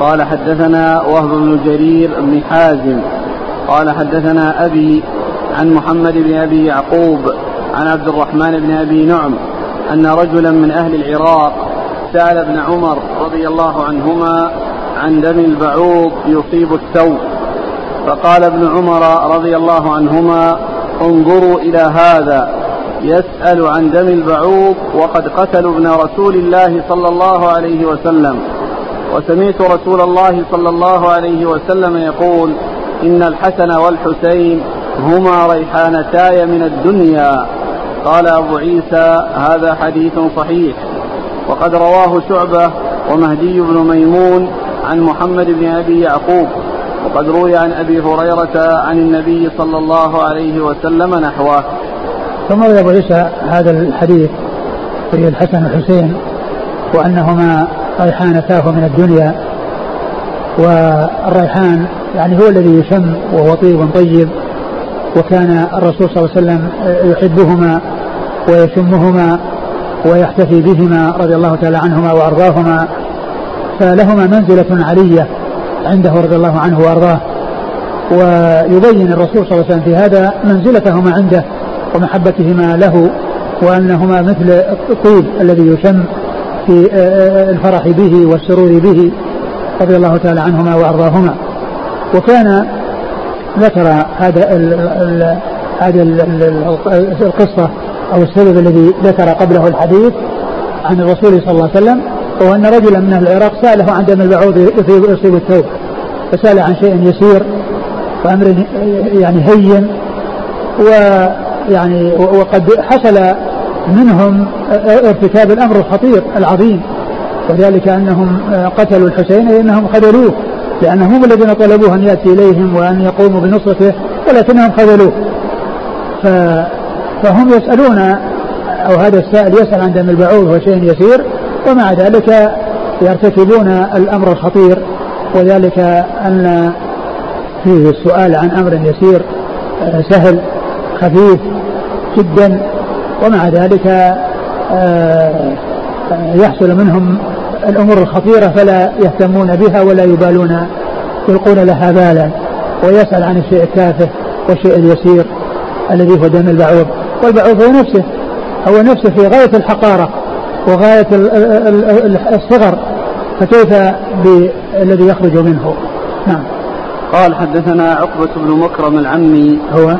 قال حدثنا وهب بن جرير بن حازم. قال حدثنا أبي عن محمد بن أبي يعقوب عن عبد الرحمن بن أبي نعم أن رجلا من أهل العراق سأل ابن عمر رضي الله عنهما عن دم البعوض يصيب الثوب. فقال ابن عمر رضي الله عنهما انظروا إلى هذا. يسأل عن دم البعوض وقد قتلوا ابن رسول الله صلى الله عليه وسلم. وسمعت رسول الله صلى الله عليه وسلم يقول إن الحسن والحسين هما ريحانتاي من الدنيا. قال أبو عيسى هذا حديث صحيح. وقد رواه شعبة ومهدي بن ميمون عن محمد بن أبي يعقوب. وقد روي عن أبي هريرة عن النبي صلى الله عليه وسلم نحوه. ثم روي أبو عيسى هذا الحديث في الحسن والحسين وأنهما ريحانتاه من الدنيا والريحان يعني هو الذي يشم وهو طيب طيب وكان الرسول صلى الله عليه وسلم يحبهما ويشمهما ويحتفي بهما رضي الله تعالى عنهما وأرضاهما. فلهما منزلة علية عنده رضي الله عنه وأرضاه. ويبين الرسول صلى الله عليه وسلم في هذا منزلتهما عنده ومحبتهما له وأنهما مثل الطيب الذي يشم في الفرح به والسرور به رضي الله تعالى عنهما وأرضاهما. وكان ذكر هذا هذه القصة أو السبب الذي ذكر قبله الحديث عن الرسول صلى الله عليه وسلم وهو أن رجلا من أهل العراق سأله عن دم البعوض يصيب الثوب فسأل عن شيء يسير وأمر يعني هين ويعني وقد حصل منهم ارتكاب الأمر الخطير العظيم وذلك أنهم قتلوا الحسين لانهم خذلوه لأنهم هم الذين طلبوه أن يأتي إليهم وأن يقوموا بنصرته ولكنهم خذلوه. فهم يسألون أو هذا السائل يسأل عن دم البعوض وهو شيء يسير ومع ذلك يرتكبون الأمر الخطير وذلك أن فيه السؤال عن أمر يسير سهل خفيف جدا. ومع ذلك آه، يحصل منهم الأمور الخطيرة فلا يهتمون بها ولا يبالون يلقون لها بالا ويسأل عن الشيء التافه والشيء اليسير الذي هو دم البعوض. والبعوض هو نفسه هو نفسه في غاية الحقارة وغاية الصغر فكيف بالذي يخرج منه؟ نعم. قال حدثنا عقبة بن مكرم العمي هو؟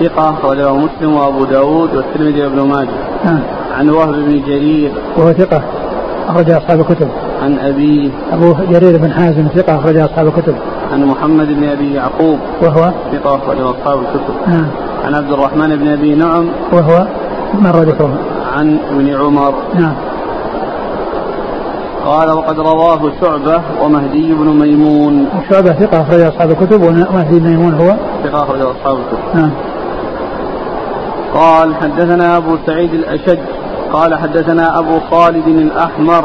ثقة أخرجه مسلم وأبو داود والترمذي وابن ماجه. نعم. عن وهب بن جرير. وهو ثقة أخرج أصحاب الكتب. عن أبي. أبو جرير بن حازم ثقة أخرج أصحاب الكتب. عن محمد بن أبي يعقوب. وهو؟ ثقة أخرج أصحاب الكتب. نعم. عن عبد الرحمن بن أبي نعم. وهو؟ مر ذكره عن ابن عمر. نعم. قال وقد رواه شعبة ومهدي بن ميمون. شعبة ثقة أخرج أصحاب الكتب ومهدي بن ميمون هو؟ ثقة أخرج أصحاب الكتب. نعم. قال حدثنا أبو سعيد الأشج. قال حدثنا أبو خالد الأحمر.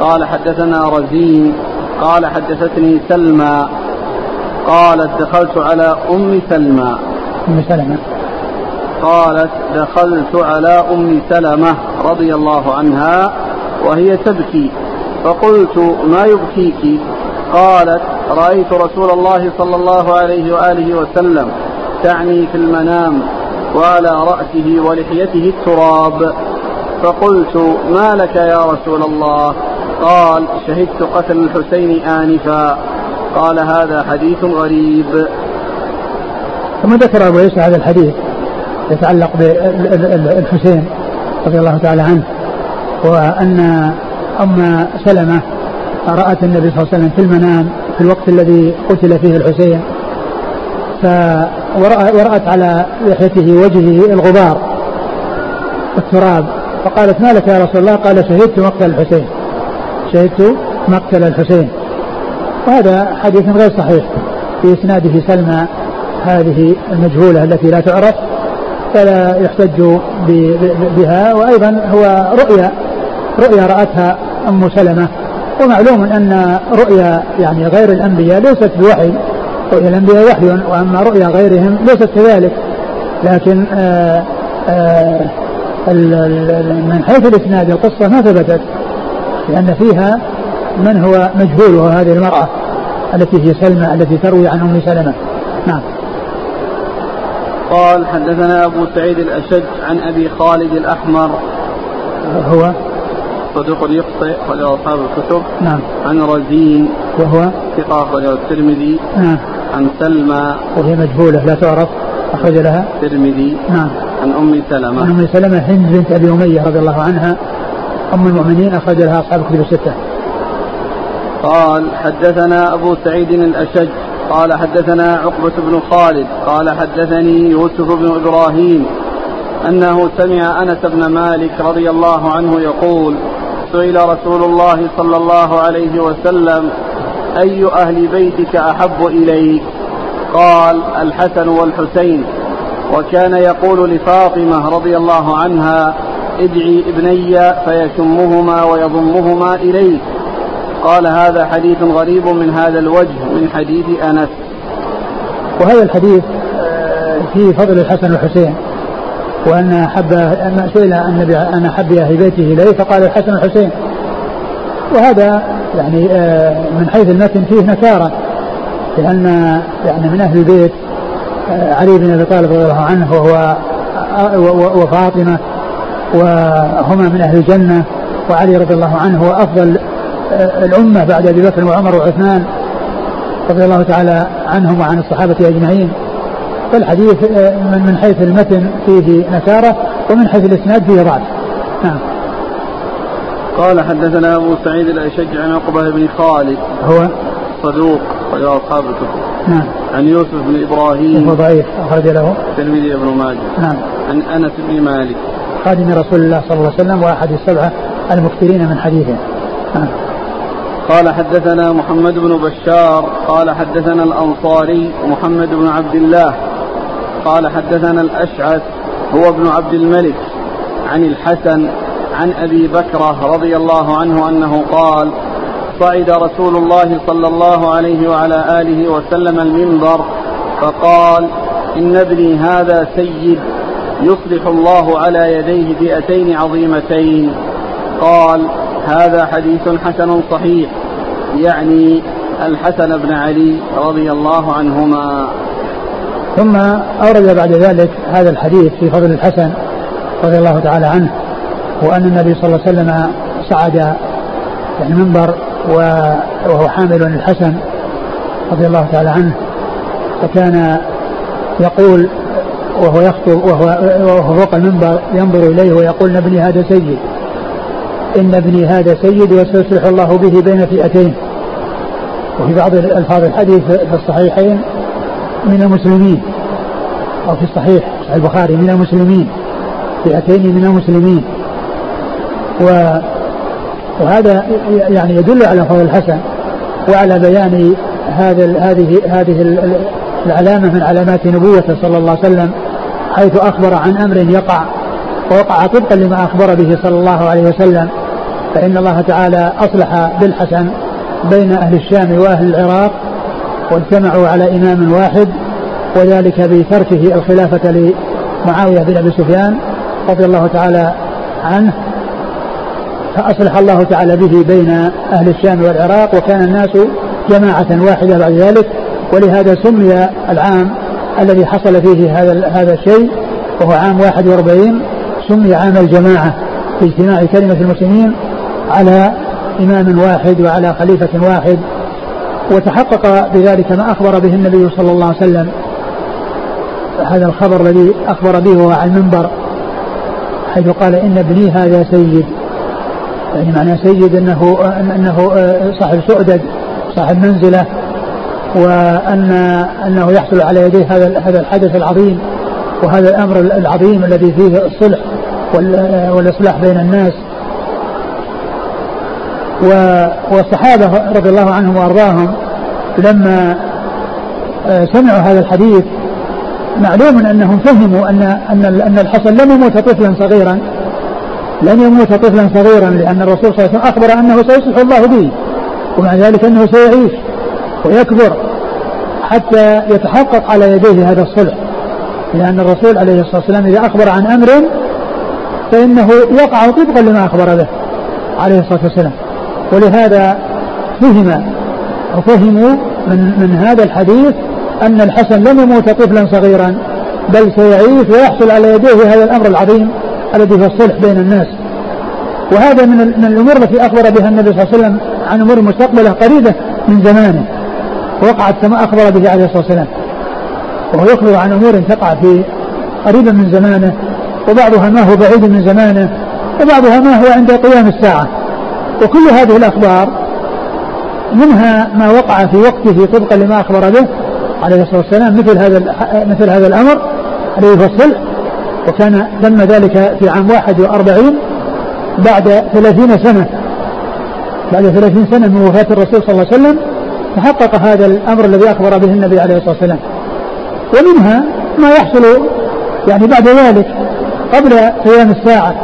قال حدثنا رزين. قال حدثتني سلمى. قالت دخلت على أم سلمى. أم سلمة قالت دخلت على أم سلمة رضي الله عنها وهي تبكي. فقلت ما يبكيك؟ قالت رأيت رسول الله صلى الله عليه وآله وسلم تعني في المنام وعلى رأسه ولحيته التراب. فقلت ما لك يا رسول الله؟ قال شهدت قتل الحسين آنفا. قال هذا حديث غريب. ثم ذكر أبو عيسى هذا الحديث يتعلق بالحسين رضي الله تعالى عنه وأن أم سلمة رأت النبي صلى الله عليه وسلم في المنام في الوقت الذي قتل فيه الحسين ف ورأت على لحيته وجهه الغبار والتراب فقالت ما لك يا رسول الله؟ قال شهدت مقتل الحسين شهدت مقتل الحسين. وهذا حديث غير صحيح في اسناده سلمى هذه المجهولة التي لا تعرف فلا يحتج بها وأيضا هو رؤيا رؤيا رأتها أم سلمة ومعلوم أن رؤيا يعني غير الأنبياء ليست بوحي رؤيا الأنبياء وحي وأما رؤيا غيرهم ليست كذلك. لكن آآ آه، آآ آه، من حيث الإسناد القصة ما ثبتت لأن فيها من هو مجهول وهو هذه المرأة التي هي سلمى التي تروي عن أم سلمة. نعم. قال حدثنا أبو سعيد الأشج عن أبي خالد الأحمر. هو؟ صدوق يخطئ أخرجه أصحاب الكتب. نعم. عن رزين. وهو؟ ثقة أخرجه الترمذي. نعم. عن سلمى. وهي مجهولة لا تعرف. أخرج لها؟ الترمذي. نعم. عن أم سلمة. عن أم سلمة هند بنت أبي أمية رضي الله عنها. أم المؤمنين أخرج لها أصحاب الكتب الستة. قال حدثنا أبو سعيد الأشج. قال حدثنا عقبة بن خالد. قال حدثني يوسف بن إبراهيم. أنه سمع أنس بن مالك رضي الله عنه يقول سئل رسول الله صلى الله عليه وسلم أي أهل بيتك أحب إليك؟ قال الحسن والحسين. وكان يقول لفاطمة رضي الله عنها ادعي ابني فيشمهما ويضمهما إليك. قال هذا حديث غريب من هذا الوجه من حديث أنس. وهذا الحديث آه، في فضل الحسن والحسين. وأن أحب سئل النبي أن أحب أهل بيته إليه فقال الحسن والحسين. وهذا يعني آه، من حيث المتن فيه نكارة لأن يعني من أهل البيت آه، علي بن أبي طالب رضي الله عنه وهو وفاطمة وهما من أهل الجنة وعلي رضي الله عنه هو أفضل الأمة بعد أبي بكر وعمر وعثمان رضي الله تعالى عنهم وعن الصحابة أجمعين. فالحديث آه، من حيث المتن فيه نكارة ومن حيث الإسناد فيه ضعف. نعم. قال حدثنا أبو سعيد الأشج عن عقبة بن خالد. هو؟ صدوق وله أصحاب الكتب. نعم. عن يوسف بن إبراهيم. هو ضعيف أخرج له. الترمذي بن ماجه. نعم. عن أنس بن مالك. خادم رسول الله صلى الله عليه وسلم وأحد السبعة المكثرين من حديثه. نعم. قال حدثنا محمد بن بشار. قال حدثنا الأنصاري محمد بن عبد الله. قال حدثنا الأشعث هو ابن عبد الملك عن الحسن عن أبي بكرة رضي الله عنه أنه قال صعد رسول الله صلى الله عليه وعلى آله وسلم المنبر فقال إن ابني هذا سيد يصلح الله على يديه فئتين عظيمتين. قال هذا حديث حسن صحيح يعني الحسن بن علي رضي الله عنهما. ثم أورد بعد ذلك هذا الحديث في فضل الحسن رضي الله تعالى عنه وأن النبي صلى الله عليه وسلم صعد المنبر وهو حامل الحسن رضي الله تعالى عنه فكان يقول وهو يخطب وهو, وهو فوق المنبر ينظر إليه ويقول ابني هذا سيد إن ابني هذا سيد وسيصلح الله به بين فئتين. وفي بعض الفاظ الحديث في الصحيحين من المسلمين. أو في الصحيح صحيح البخاري من المسلمين. فئتين من المسلمين. و وهذا يعني يدل على فضل الحسن وعلى بيان هذا هذه هذه العلامة من علامات نبوته صلى الله عليه وسلم حيث أخبر عن أمر يقع ووقع طبقا لما أخبر به صلى الله عليه وسلم. فإن الله تعالى أصلح بالحسن بين أهل الشام وأهل العراق واجتمعوا على إمام واحد وذلك بتركه الخلافة لمعاوية بن أبي سفيان رضي الله تعالى عنه فأصلح الله تعالى به بين أهل الشام والعراق وكان الناس جماعة واحدة بعد ذلك ولهذا سمي العام الذي حصل فيه هذا هذا الشيء وهو عام 41 سمي عام الجماعة في اجتماع كلمة المسلمين على إمام واحد وعلى خليفة واحد. وتحقق بذلك ما أخبر به النبي صلى الله عليه وسلم. هذا الخبر الذي أخبر به وهو على المنبر حيث قال إن ابني هذا سيد. يعني معنى سيد أنه أنه صاحب سؤدد صاحب منزلة وأن أنه يحصل على يديه هذا هذا الحدث العظيم وهذا الأمر العظيم الذي فيه الصلح والإصلاح بين الناس. والصحابة رضي الله عنهم وأرضاهم لما آه، سمعوا هذا الحديث معلوم أنهم فهموا أن أن أن الحسن لم يموت طفلا صغيرا لن يموت طفلا صغيرا لأن الرسول صلى الله عليه وسلم أخبر أنه سيصلح الله به ومع ذلك أنه سيعيش ويكبر حتى يتحقق على يديه هذا الصلح. لأن الرسول عليه الصلاة والسلام إذا أخبر عن أمر فإنه يقع طبقا لما أخبر به عليه الصلاة والسلام. ولهذا فهم وفهموا من من هذا الحديث أن الحسن لم يموت طفلا صغيرا بل سيعيش ويحصل على يديه هذا الأمر العظيم الذي هو الصلح بين الناس. وهذا من من الأمور التي أخبر بها النبي صلى الله عليه وسلم عن أمور مستقبلة قريبة من زمانه. وقعت كما أخبر به عليه الصلاة والسلام. وهو يخبر عن أمور تقع في قريبا من زمانه وبعضها ما هو بعيد من زمانه وبعضها ما هو عند قيام الساعة. وكل هذه الأخبار منها ما وقع في وقته طبقا لما أخبر به عليه الصلاة والسلام مثل هذا مثل هذا الأمر الذي الصلح وكان تم ذلك في عام واحد وأربعين بعد ثلاثين سنة. بعد ثلاثين سنة من وفاة الرسول صلى الله عليه وسلم تحقق هذا الأمر الذي أخبر به النبي عليه الصلاة والسلام. ومنها ما يحصل يعني بعد ذلك قبل قيام الساعة.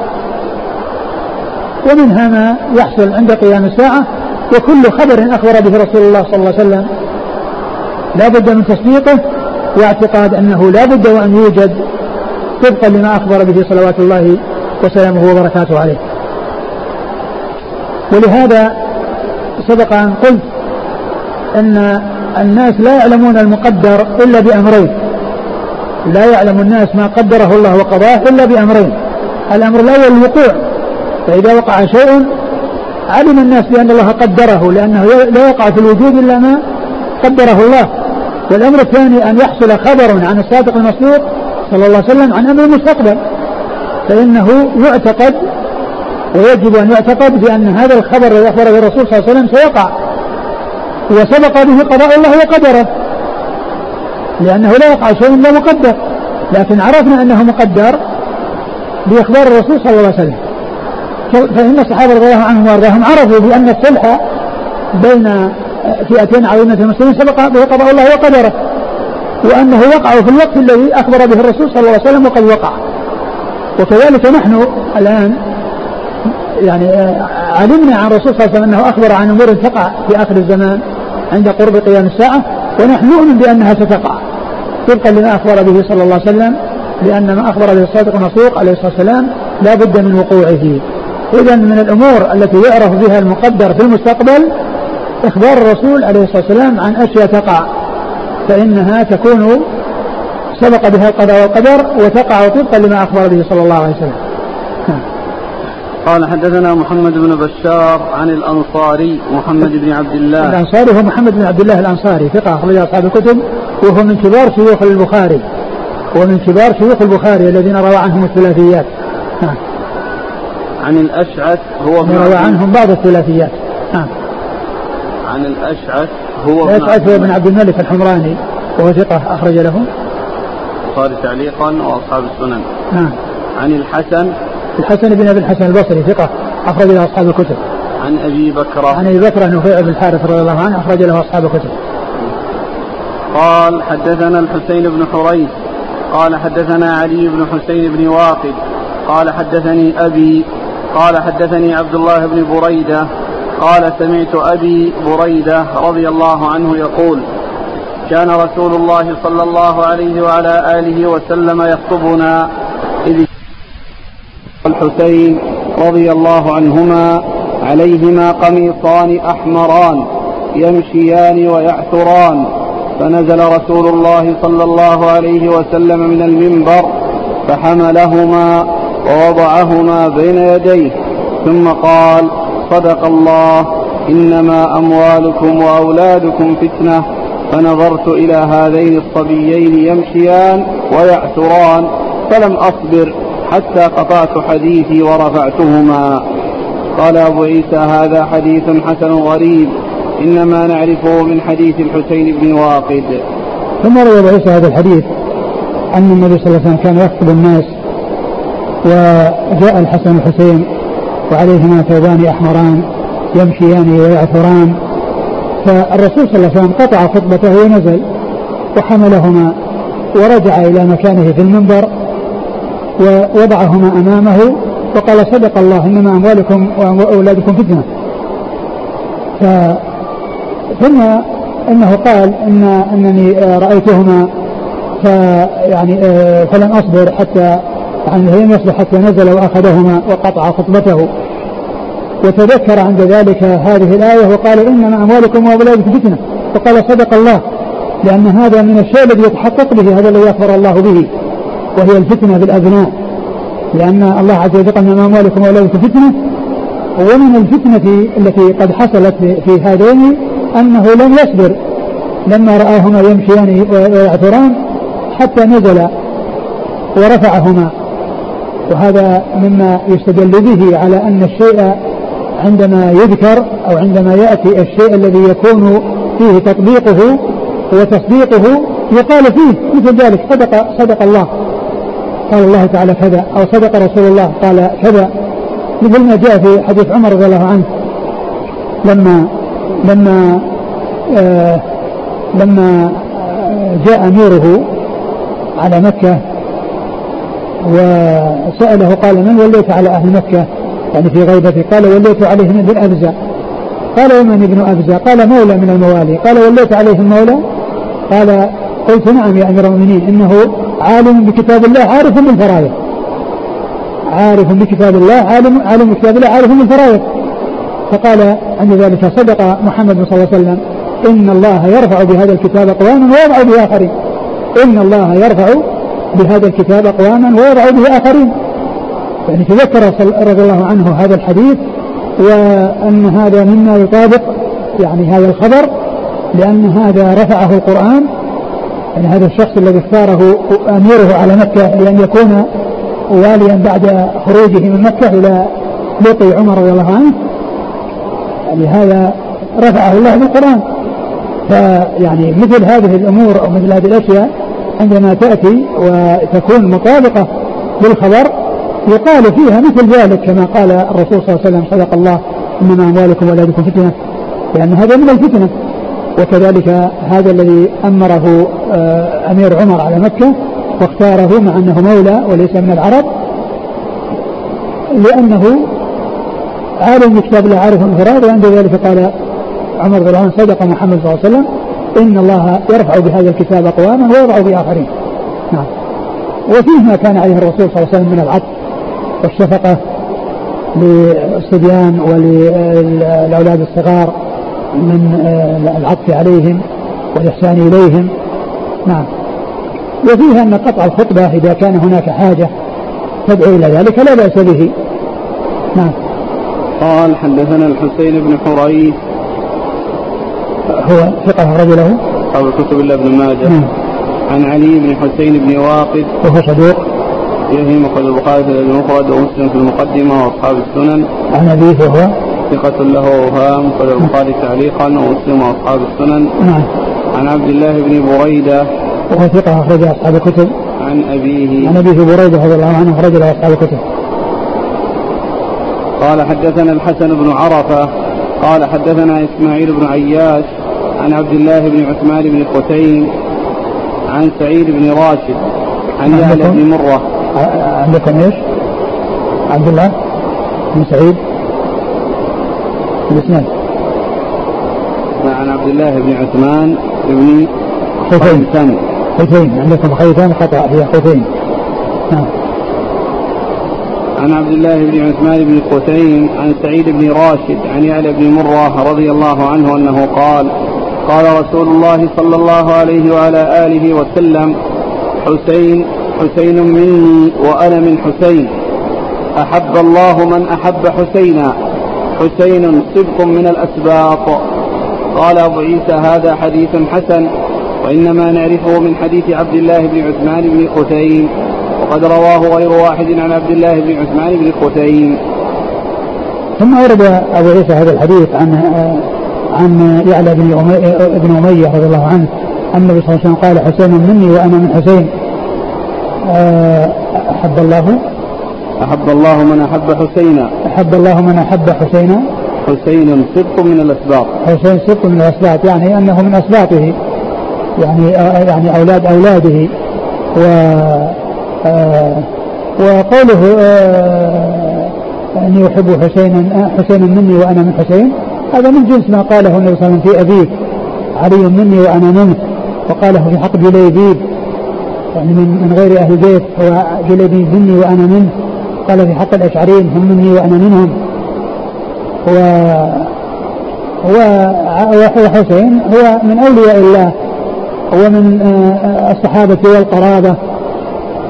ومنها ما يحصل عند قيام الساعة وكل خبر أخبر به رسول الله صلى الله عليه وسلم لا بد من تصديقه واعتقاد أنه لا بد وأن يوجد طبقا لما أخبر به صلوات الله وسلامه وبركاته عليه. ولهذا سبق أن قلت أن الناس لا يعلمون المقدر إلا بأمرين. لا يعلم الناس ما قدره الله وقضاه إلا بأمرين. الأمر الأول الوقوع. فإذا وقع شيء علم الناس بأن الله قدره لأنه لا يقع في الوجود إلا ما قدره الله. والأمر الثاني أن يحصل خبر عن الصادق المصدوق صلى الله عليه وسلم عن أمر المستقبل. فإنه يعتقد ويجب أن يعتقد بأن هذا الخبر الذي أخبره الرسول صلى الله عليه وسلم سيقع. وسبق به قضاء الله وقدره. لأنه لا يقع شيء إلا مقدر. لكن عرفنا أنه مقدر بإخبار الرسول صلى الله عليه وسلم. فإن الصحابة رضي الله عنهم وأرضاهم عرفوا بأن الصلح بين فئتين عظيمة المسلمين سبق به قضاء الله وقدره وأنه وقع في الوقت الذي أخبر به الرسول صلى الله عليه وسلم وقد وقع. وكذلك نحن الآن يعني علمنا عن الرسول صلى الله عليه وسلم أنه أخبر عن أمور تقع في آخر الزمان عند قرب قيام الساعة ونحن نؤمن بأنها ستقع. طبقا لما أخبر به صلى الله عليه وسلم لأن ما أخبر به الصادق المصدوق عليه الصلاة والسلام لا بد من وقوعه. إذا من الأمور التي يعرف بها المقدر في المستقبل إخبار الرسول عليه الصلاة والسلام عن أشياء تقع فإنها تكون سبق بها القضاء والقدر وتقع طبقا لما أخبر به صلى الله عليه وسلم. قال حدثنا محمد بن بشار عن الأنصاري محمد بن عبد الله. الأنصاري هو محمد بن عبد الله الأنصاري ثقة أخرج أصحاب الكتب وهو من كبار شيوخ البخاري هو من كبار شيوخ البخاري الذين روى عنهم الثلاثيات. نعم. عن الأشعث هو من روى عنهم بعض الثلاثيات. نعم. عن الأشعث هو الأشعث هو بن عبد الملك الحمراني وهو ثقة أخرج له. البخاري تعليقا وأصحاب السنن. نعم. عن الحسن. الحسن بن أبي الحسن البصري ثقة أخرج له أصحاب الكتب. عن أبي بكر عن أبي بكر نفيع بن الحارث رضي الله عنه أخرج له أصحاب الكتب. قال حدثنا الحسين بن حريث. قال حدثنا علي بن حسين بن واقد. قال حدثني أبي قال حدثني عبد الله بن بريدة قال سمعت أبي بريدة رضي الله عنه يقول كان رسول الله صلى الله عليه وعلى آله وسلم يخطبنا إذ الحسين رضي الله عنهما عليهما قميصان أحمران يمشيان ويعثران فنزل رسول الله صلى الله عليه وسلم من المنبر فحملهما ووضعهما بين يديه ثم قال صدق الله إنما أموالكم وأولادكم فتنة فنظرت إلى هذين الصبيين يمشيان ويعثران فلم أصبر حتى قطعت حديثي ورفعتهما. قال أبو عيسى هذا حديث حسن غريب إنما نعرفه من حديث الحسين بن واقد. ثم روى أبو عيسى هذا الحديث أن النبي صلى الله عليه وسلم كان يخطب الناس وجاء الحسن والحسين وعليهما ثوبان أحمران يمشيان ويعثران فالرسول صلى الله عليه وسلم قطع خطبته ونزل وحملهما ورجع إلى مكانه في المنبر ووضعهما أمامه وقال صدق الله إنما أموالكم وأولادكم فتنة. ف ثم إنه قال ان إنني رأيتهما فيعني فلم أصبر حتى يعني لم يصبر حتى نزل وأخذهما وقطع خطبته. وتذكر عند ذلك هذه الآية وقال إنما أموالكم وأولادكم فتنة. وقال صدق الله لأن هذا من الشيء الذي يتحقق به هذا الذي أخبر الله به وهي الفتنة بالأبناء. لأن الله عز وجل قال إنما أموالكم وأولادكم فتنة. ومن الفتنة التي قد حصلت في هذين أنه لم يصبر. لما رآهما يمشيان ويعثران حتى نزل ورفعهما. وهذا مما يستدل به على أن الشيء عندما يذكر أو عندما يأتي الشيء الذي يكون فيه تطبيقه وتصديقه يقال فيه مثل ذلك صدق صدق الله. قال الله تعالى كذا أو صدق رسول الله قال كذا. مثل ما جاء في حديث عمر رضي الله عنه. لما لما آه لما جاء أميره على مكة وسأله قال من وليت على أهل مكة؟ يعني في غيبته قال وليت عليهم ابن أبزة. قال ومن ابن أبزة؟ قال مولى من الموالي. قال وليت عليهم مولى؟ قال قلت نعم يا أمير المؤمنين إنه عالم بكتاب الله عارف بالفرائض عارف بكتاب الله عالم عالم بكتاب الله عارف بالفرائض فقال عند ذلك صدق محمد صلى الله عليه وسلم إن الله يرفع بهذا الكتاب أقواما ويضع به آخرين إن الله يرفع بهذا الكتاب أقواما ويضع به آخرين. يعني تذكر رضي الله عنه هذا الحديث وأن هذا مما يطابق يعني هذا الخبر لأن هذا رفعه القرآن. يعني هذا الشخص الذي اختاره أميره على مكة لأن يكون واليا بعد خروجه من مكة إلى لقي عمر رضي الله عنه. يعني هذا رفعه الله بالقرآن. فيعني مثل هذه الأمور أو مثل هذه الأشياء عندما تأتي وتكون مطابقة للخبر يقال فيها مثل ذلك كما قال الرسول صلى الله عليه وسلم صدق الله إنما أموالكم وأولادكم فتنة لأن هذا من الفتنة. وكذلك هذا الذي أمره آه، أمير عمر على مكة واختاره مع أنه مولى وليس من العرب لأنه عالم بكتاب الله عارف انفراد وعند ذلك قال عمر عنه صدق محمد صلى الله عليه وسلم. إن الله يرفع بهذا الكتاب أقواما ويضع بآخرين نعم. وفيه ما كان عليه الرسول صلى الله عليه وسلم من العطف والشفقة للصبيان وللأولاد الصغار من آه، العطف عليهم والإحسان إليهم. نعم. وفيها أن قطع الخطبة إذا كان هناك حاجة تدعو إلى ذلك لا بأس به. نعم. قال حدثنا الحسين بن حريث هو ثقة رجله أصحاب الكتب إلا ابن ماجه. نعم. عن علي بن حسين بن واقد. وهو صدوق. فيه مخرج البخاري في المفرد ومسلم في المقدمة وأصحاب السنن. عن أبيه وهو ثقة له أوهام مخرج البخاري تعليقا ومسلم وأصحاب السنن. نعم. عن عبد الله بن بريدة. وهو ثقة أخرج أصحاب الكتب. عن أبيه. عن أبيه بريدة رضي الله عنه أخرج له أصحاب الكتب. قال حدثنا الحسن بن عرفة. قال حدثنا إسماعيل بن عياش عن عبد الله بن عثمان بن قتيم عن سعيد بن راشد عن يعلى بن مرة. عندكم إيش؟ عبد الله بن سعيد. الاسناد عن عبد الله بن عثمان بن خيثين خيثين عندكم خيثين خطأ هي خيثين نعم. عن عبد الله بن عثمان بن قتيم عن سعيد بن راشد عن يعلى بن مرة رضي الله عنه أنه قال قال رسول الله صلى الله عليه وعلى آله وسلم حسين حسين مني وأنا من حسين. أحب الله من أحب حسينا. حسين صدق من الأسباط. قال أبو عيسى هذا حديث حسن وإنما نعرفه من حديث عبد الله بن عثمان بن خثيم وقد رواه غير واحد عن عبد الله بن عثمان بن خثيم ثم ورد أبو عيسى هذا الحديث عن عن يعلى بن ابن أمية رضي الله عنه أن النبي صلى الله عليه وسلم قال حسين مني وأنا من حسين. آه، أحب الله؟ أحب الله من أحب حسينا. أحب الله من أحب حسينا؟ حسين صدق من الأسباط. حسين صدق من الأسباط يعني أنه من أسباطه يعني آه، يعني أولاد أولاده و وقوله أني أحب حسينا حسينا مني وأنا من حسين هذا من جنس ما قاله النبي صلى الله عليه وسلم في أبيه علي مني وأنا منه وقاله في حق جليبيب يعني من, من غير أهل البيت هو جليبيب مني وأنا منه قال في حق الأشعريين هم مني وأنا منهم. و وحسين هو من أولياء الله ومن آه، الصحابة والقرابة.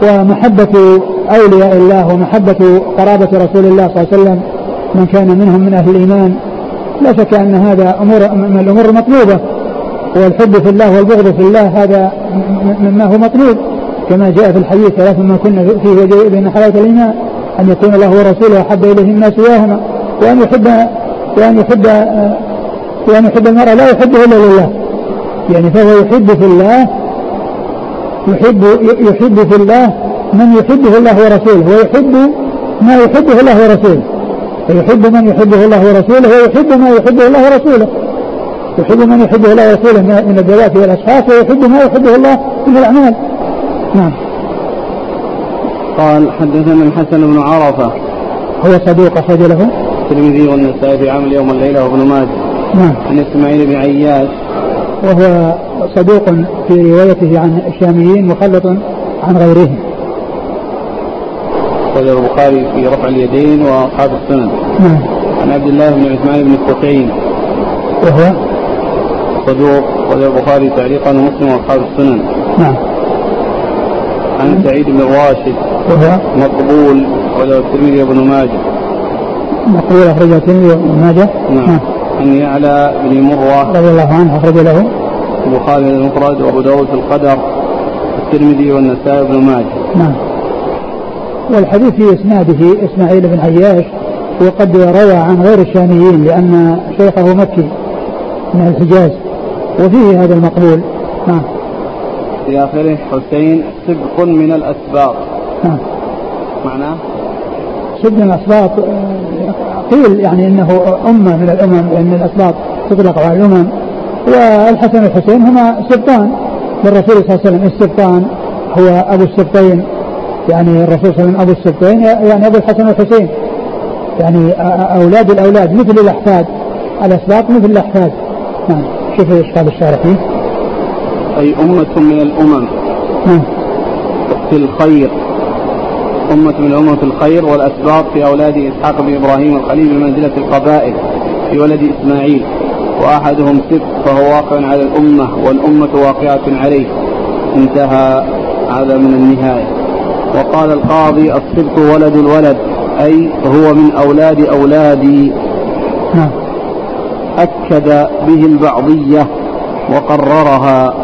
ومحبة أولياء الله ومحبة قرابة رسول الله صلى الله عليه وسلم من كان منهم من أهل الإيمان. لا شك أن هذا أمور من الأمور المطلوبة والحب في الله والبغض في الله هذا مما هو مطلوب. كما جاء في الحديث ثلاث ما كنا فيه بين حلاوة الإيمان أن يكون الله ورسوله أحب إليه الناس سواهما وأن يحب وأن يحب وأن يحب المرء لا يحبه إلا لله. يعني فهو يحب في الله يحب يحب في الله من يحبه الله ورسوله ويحب ما يحبه الله ورسوله. فيحب من يحبه الله ورسوله ويحب ما يحبه الله ورسوله. يحب من يحبه الله ورسوله من الذوات والأشخاص ويحب ما يحبه الله من الأعمال. نعم. قال حدثنا الحسن بن عرفة. هو صدوق أخرج له؟ الترمذي والنسائي في عمل يوم الليلة وابن ماجه. نعم. عن إسماعيل بن عياش. وهو صدوق في روايته عن الشاميين مخلط عن غيرهم. أخرجه البخاري في رفع اليدين وأصحاب السنن. نعم. عن عبد الله بن عثمان بن التقيم. وهو؟ صدوق. أخرجه البخاري تعليقا ومسلم وأصحاب السنن. نعم. عن سعيد بن راشد. وهو؟ مقبول. أخرجه الترمذي وابن ماجه. مقبول. أخرجه الترمذي وابن ماجه. نعم. عن يعلى بن مرة رضي الله عنه. أخرج له. البخاري المفرد وأبو داود في القدر الترمذي والنسائي بن ماجه. نعم. والحديث في إسناده إسماعيل بن عياش وقد روى عن غير الشاميين لأن شيخه مكي من الحجاز. وفيه هذا المقبول. نعم. في آخره حسين سبق من الأسباط. نعم. معناه؟ سد من الأسباط قيل يعني أنه أمة من الأمم لأن الأسباط تطلق على الأمم. والحسن والحسين هما سبطان للرسول صلى الله عليه وسلم السبطان هو أبو السبطين يعني الرسول صلى الله عليه وسلم أبو السبطين يعني أبو الحسن والحسين. يعني أولاد الأولاد مثل الأحفاد. الأسباط مثل الأحفاد. نعم. شوف إيش قال الشارح فيه أي أمة من الأمم. نعم. في الخير. أمة من الأمم في الخير والأسباط في أولاد إسحاق بن إبراهيم الخليل بمنزلة القبائل في ولد إسماعيل. وأحدهم سبت فهو واقع على الأمة والأمة واقعة عليه. انتهى هذا من النهاية. وقال القاضي السبط ولد الولد أي هو من أولاد أولادي. نعم. أكد به البعضية وقررها.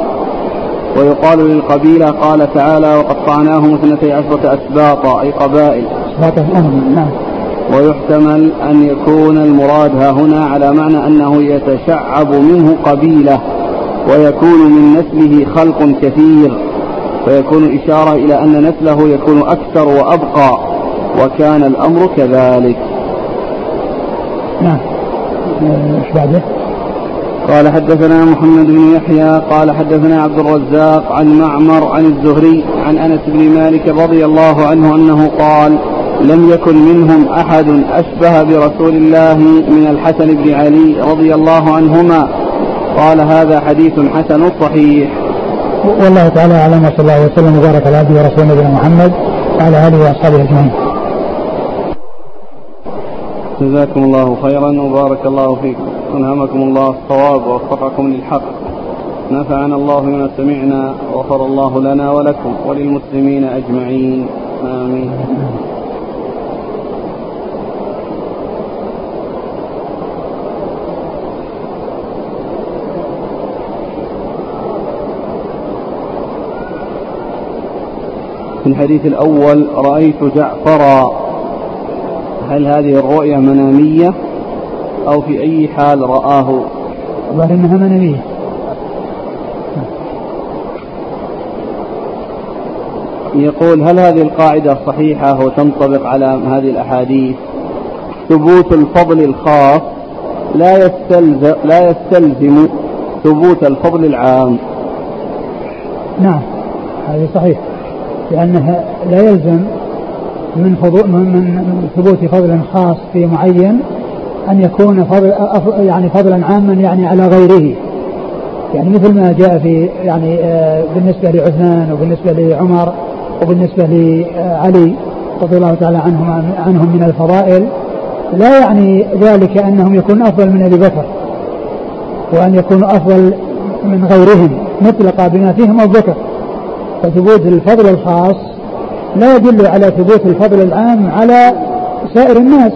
ويقال للقبيلة قال تعالى وقطعناهم اثنتي عشرة أسباطا أي قبائل. أسباط الأمم نعم. ويحتمل أن يكون المراد ها هنا على معنى أنه يتشعب منه قبيلة ويكون من نسله خلق كثير فيكون إشارة إلى أن نسله يكون أكثر وأبقى وكان الأمر كذلك نعم إيش بعده؟ قال حدثنا محمد بن يحيى قال حدثنا عبد الرزاق عن معمر عن الزهري عن أنس بن مالك رضي الله عنه أنه قال لم يكن منهم أحد أشبه برسول الله من الحسن بن علي رضي الله عنهما. قال هذا حديث حسن صحيح. والله تعالى أعلم وصلى الله وسلم وبارك على عبده ورسوله نبينا محمد وعلى آله وأصحابه أجمعين. جزاكم الله خيرا وبارك الله فيكم. ألهمكم الله الصواب ووفقكم للحق. نفعنا الله بما سمعنا وغفر الله لنا ولكم وللمسلمين أجمعين. آمين. في الحديث الأول رأيت جعفرا. هل هذه الرؤيا منامية؟ أو في أي حال رآه؟ الظاهر أنها منامية. يقول هل هذه القاعدة صحيحة وتنطبق على هذه الأحاديث؟ ثبوت الفضل الخاص لا يستلزم لا يستلزم ثبوت الفضل العام. نعم هذه صحيح لأنها لا يلزم من, من ثبوت فضل خاص في معين أن يكون فضل يعني فضلا عاما يعني على غيره. يعني مثل ما جاء في يعني آه، بالنسبة لعثمان وبالنسبة لعمر وبالنسبة لعلي رضي الله تعالى عنهم عنهم من الفضائل لا يعني ذلك أنهم يكونون أفضل من أبي بكر وأن يكونوا أفضل من غيرهم مطلقة بما فيهم أبو بكر فثبوت الفضل الخاص لا يدل على ثبوت الفضل العام على سائر الناس.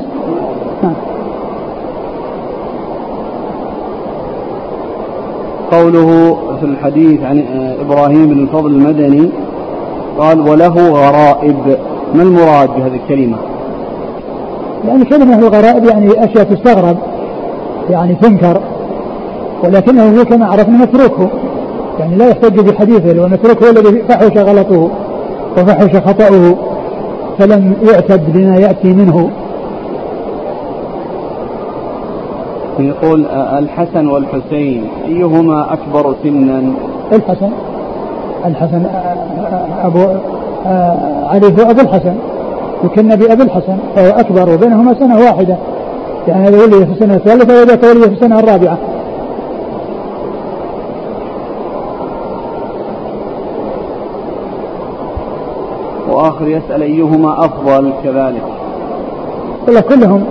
قوله في الحديث عن إبراهيم بن الفضل المدني قال وله غرائب ما المراد بهذه الكلمة؟ يعني كلمة الغرائب يعني أشياء تستغرب يعني تنكر ولكنه كما عرفنا متروكه يعني لا يحتج بحديثه لو متروك هو الذي فحش غلطه وفحش خطأه فلم يعتد بما يأتي منه. يقول الحسن والحسين أيهما أكبر سنا؟ الحسن الحسن أبو علي هو أبو الحسن يكن بأبي الحسن فهو أكبر وبينهما سنة واحدة. يعني هذا ولي في السنة الثالثة وذاك ولي في السنة الرابعة. وآخر يسأل أيهما أفضل كذلك. والله كلهم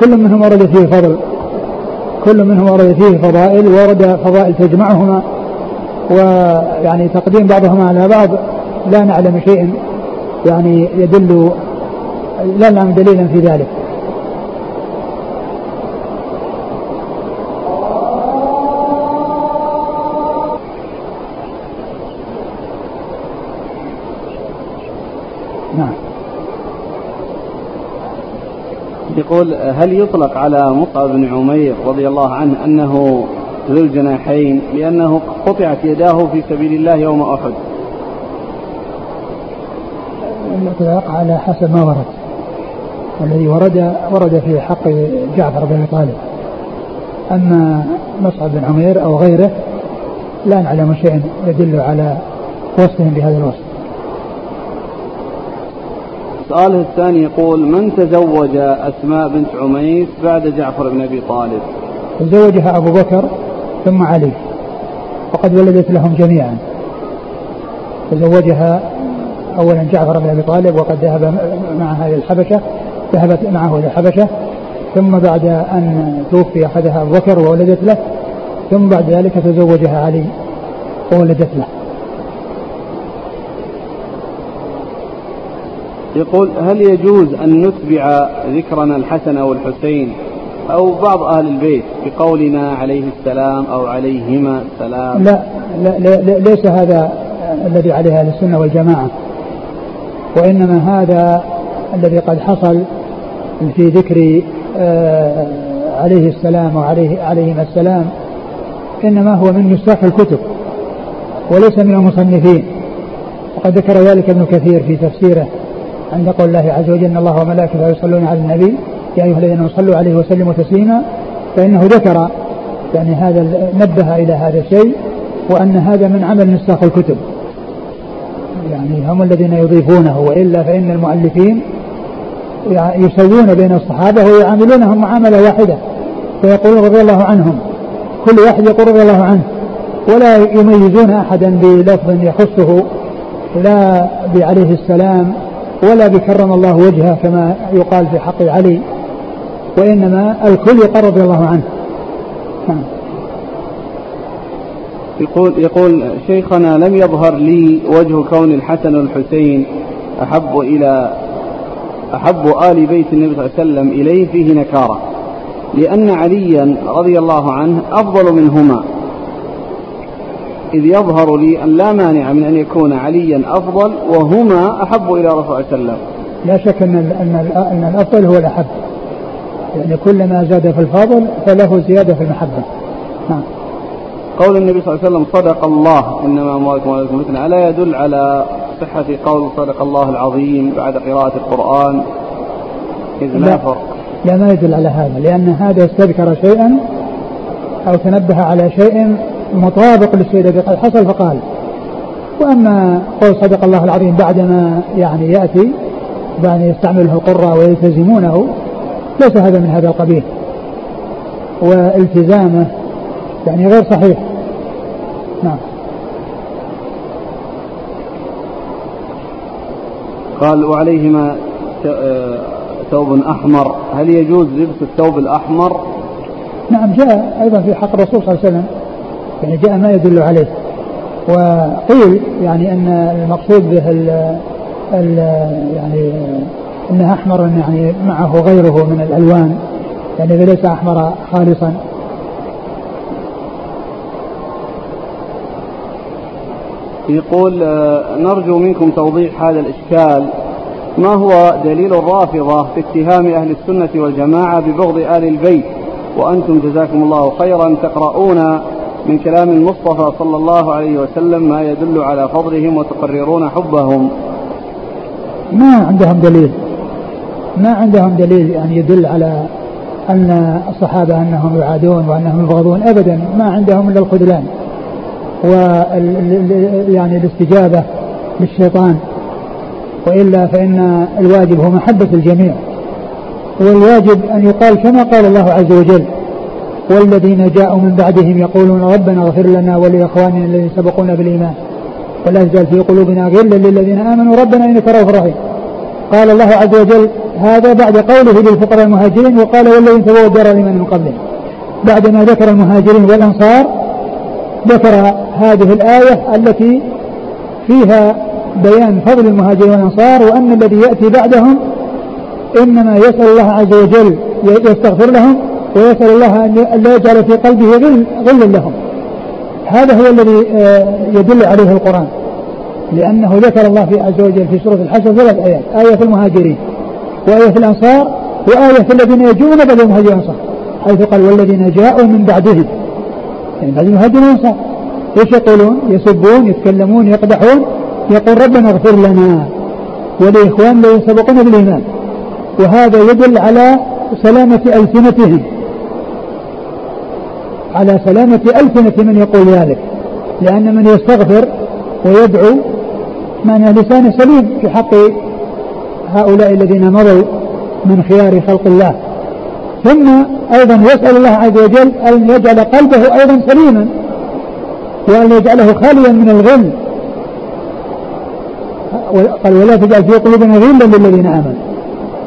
كل منهم ورد فيه فضل. كل منهم ورد فيه فضائل ورد فضائل تجمعهما ويعني تقديم بعضهما على بعض لا نعلم شيء يعني يدل لا نعلم دليلا في ذلك نعم يقول هل يطلق على مصعب بن عمير رضي الله عنه أنه ذو الجناحين لأنه قطعت يداه في سبيل الله يوم أحد؟ الإطلاق على حسب ما ورد. الذي ورد ورد في حق جعفر بن طالب. أما مصعب بن عمير أو غيره لا نعلم شيء يدل على وصفهم بهذا الوصف. سؤاله الثاني يقول من تزوج أسماء بنت عميس بعد جعفر بن أبي طالب؟ تزوجها أبو بكر ثم علي وقد ولدت لهم جميعا. تزوجها أولا جعفر بن أبي طالب وقد ذهب معها إلى الحبشة ذهبت معه إلى الحبشة. ثم بعد أن توفي أخذها أبو بكر وولدت له ثم بعد ذلك تزوجها علي وولدت له. يقول هل يجوز أن نتبع ذكرنا الحسن أو الحسين أو بعض أهل البيت بقولنا عليه السلام أو عليهما السلام؟ لا, لا, لا ليس هذا الذي عليه أهل السنة والجماعة وإنما هذا الذي قد حصل في ذكر آه عليه السلام وعليه عليهما السلام إنما هو من نساخ الكتب وليس من المصنفين. وقد ذكر ذلك ابن كثير في تفسيره. عند قول الله عز وجل إن الله وملائكته يصلون على النبي يا أيها الذين صلوا عليه وسلموا تسليما. فإنه ذكر يعني هذا نبه إلى هذا الشيء وأن هذا من عمل نساخ الكتب. يعني هم الذين يضيفونه وإلا فإن المؤلفين يسوون بين الصحابة ويعاملونهم معاملة واحدة فيقولون رضي الله عنهم. كل واحد يقول رضي الله عنه. ولا يميزون أحدا بلفظ يخصه لا بعليه السلام ولا بكرم الله وجهه كما يقال في حق علي وإنما الكل يقال رضي الله عنه نعم. يقول يقول شيخنا لم يظهر لي وجه كون الحسن والحسين أحب إلى أحب آل بيت النبي صلى الله عليه وسلم إليه فيه نكارة لأن عليا رضي الله عنه أفضل منهما إذ يظهر لي أن لا مانع من أن يكون عليا أفضل وهما أحب إلى رسول الله صلى الله عليه وسلم لا شك أن أن أن الأفضل هو الأحب. يعني كلما زاد في الفضل فله زيادة في المحبة. نعم. قول النبي صلى الله عليه وسلم صدق الله إنما أموالكم وأولادكم فتنة ألا يدل على صحة قول صدق الله العظيم بعد قراءة القرآن؟ إذ لا فرق. لا ما يدل على هذا لأن هذا استذكر شيئا أو تنبه على شيء مطابق للشيء الذي قد حصل فقال وأما قول صدق الله العظيم بعدما يعني يأتي يعني يستعمله القراء ويلتزمونه ليس هذا من هذا القبيل والتزامه يعني غير صحيح. نعم. قال وعليهما ثوب أحمر. هل يجوز لبس الثوب الأحمر؟ نعم جاء أيضا في حق الرسول صلى الله عليه وسلم يعني جاء ما يدل عليه. وقيل يعني أن المقصود به ال ال يعني أنه أحمر يعني معه غيره من الألوان يعني ليس أحمر خالصا. يقول آه، نرجو منكم توضيح هذا الإشكال. ما هو دليل الرافضة في اتهام أهل السنة والجماعة ببغض آل البيت؟ وأنتم جزاكم الله خيرا تقرؤون من كلام المصطفى صلى الله عليه وسلم ما يدل على فضلهم وتقررون حبهم. ما عندهم دليل. ما عندهم دليل يعني يدل على أن الصحابة أنهم يعادون وأنهم يبغضون. أبدا ما عندهم إلا الخذلان و يعني الاستجابة للشيطان. وإلا فإن الواجب هو محبة الجميع. والواجب أن يقال كما قال الله عز وجل والذين جاءوا من بعدهم يقولون ربنا اغفر لنا ولإخواننا الذين سبقونا بالإيمان. ولا تزال في قلوبنا غلا للذين آمنوا. ربنا إنك رؤوف رحيم. قال الله عز وجل هذا بعد قوله للفقراء المهاجرين وقال والذين تبوا الدار لمن من قبلهم. بعدما ذكر المهاجرين والأنصار ذكر هذه الآية التي فيها بيان فضل المهاجرين والأنصار وأن الذي يأتي بعدهم إنما يسأل الله عز وجل يستغفر لهم ويسأل الله أن لا يجعل في قلبه غل غلا لهم. هذا هو الذي آه، يدل عليه القرآن. لأنه ذكر الله في عز وجل في سورة الحشر ثلاث آيات. آية في المهاجرين وآية في الأنصار وآية في الذين يجون بعد المهاجرين والأنصار. حيث قال والذين جاءوا من بعدهم. يعني بعد المهاجرين والأنصار. إيش يقولون؟ يسبون يتكلمون يقدحون يقول ربنا اغفر لنا ولإخوان الذين سبقونا بالإيمان. وهذا يدل على سلامة ألسنتهم. على سلامة ألسنة من يقول ذلك. لأن من يستغفر ويدعو معنى لسانه سليم في حق هؤلاء الذين مضوا من خيار خلق الله. ثم أيضا يسأل الله عز وجل أن يجعل قلبه أيضا سليما وأن يجعله خاليا من الغل. قال ولا تجعل في قلوبنا غلا للذين آمنوا.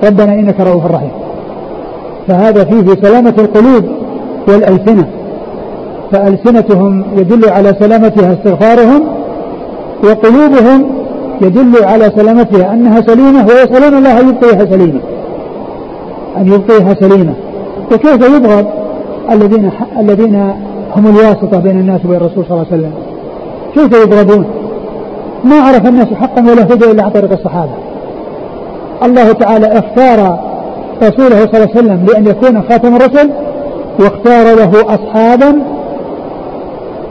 ربنا إنك رؤوف رحيم. فهذا فيه سلامة القلوب والألسنة. فألسنتهم يدل على سلامتها استغفارهم وقلوبهم يدل على سلامتها أنها سليمة ويسألون الله أن يبقيها سليمة. أن يبقيها سليمة. وكيف يبغض الذين الذين هم الواسطة بين الناس وبين الرسول صلى الله عليه وسلم؟ كيف يبغضون ما عرف الناس حقا ولا هدى إلا عن طريق الصحابة. الله تعالى اختار رسوله صلى الله عليه وسلم لأن يكون خاتم الرسل واختار له أصحابا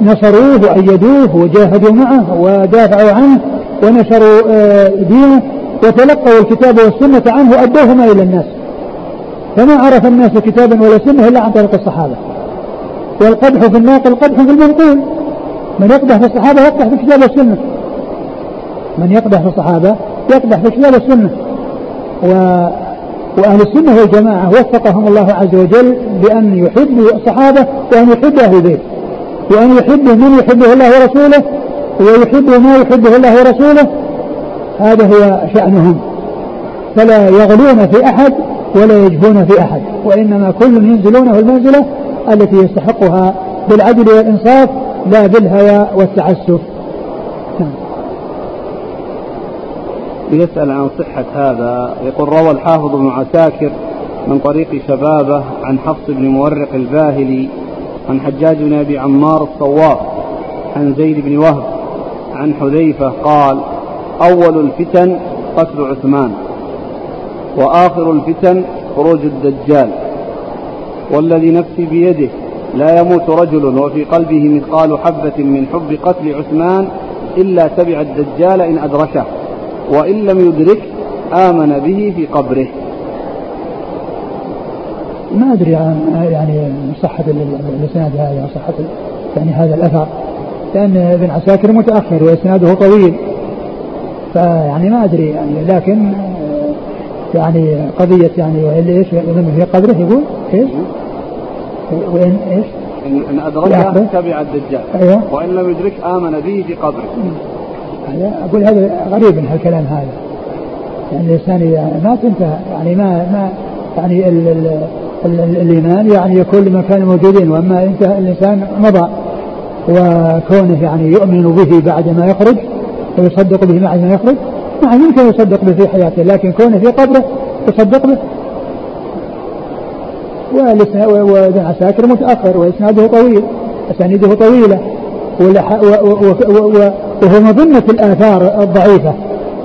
نصروه وأيدوه وجاهدوا معه ودافعوا عنه ونشروا آه، دينه وتلقوا الكتاب والسنة عنه وأدوهما إلى الناس. فما عرف الناس كتابا ولا سنة إلا عن طريق الصحابة. والقدح في الناقل قدح في المنقول. من يقدح في الصحابة يقدح في الكتاب والسنة. من يقدح في الصحابة يقدح في الكتاب والسنة. و وأهل السنة والجماعة وفقهم الله عز وجل بأن يحبوا الصحابة وأن يحبوا أهل البيت. وأن يحبوا من يحبه الله ورسوله ويحبوا ما يحبه الله ورسوله. هذا هو شأنهم. فلا يغلون في أحد ولا يجفون في أحد وإنما كل ينزلونه المنزلة التي يستحقها بالعدل والإنصاف لا بالهوى والتعسف. يسأل عن صحة هذا. يقول روى الحافظ بن عساكر من طريق شبابه عن حفص بن مورق الباهلي عن حجاج بن أبي عمار الصواب عن زيد بن وهب عن حذيفة قال أول الفتن قتل عثمان وآخر الفتن خروج الدجال والذي نفسي بيده لا يموت رجل وفي قلبه مثقال حبة من حب قتل عثمان إلا تبع الدجال إن أدركه وإن لم يدرك آمن به في قبره. ما أدري عن يعني صحة الإسناد هذا صحة يعني هذا الأثر. لأن ابن عساكر متأخر وإسناده طويل. فيعني ما أدري يعني لكن يعني قضية يعني وإلا إيش يظن في قبره يقول إيش؟ وإن إيش؟ إن أدركه تبع الدجال. أيوه. وإن لم يدرك آمن به في قبره هذا أقول هذا غريب من هالكلام هذا. يعني الإنسان إذا مات انتهى يعني ما ما يعني ال ال الإيمان يعني يكون لما كانوا موجودين وأما انتهى الإنسان مضى وكونه يعني يؤمن به بعد ما يخرج ويصدق به بعد ما يخرج نعم يمكن يصدق به في حياته لكن كونه في قبره يصدق به. وابن عساكر متأخر وإسناده طويل أسانيده طويلة وهو مظنة الآثار الضعيفة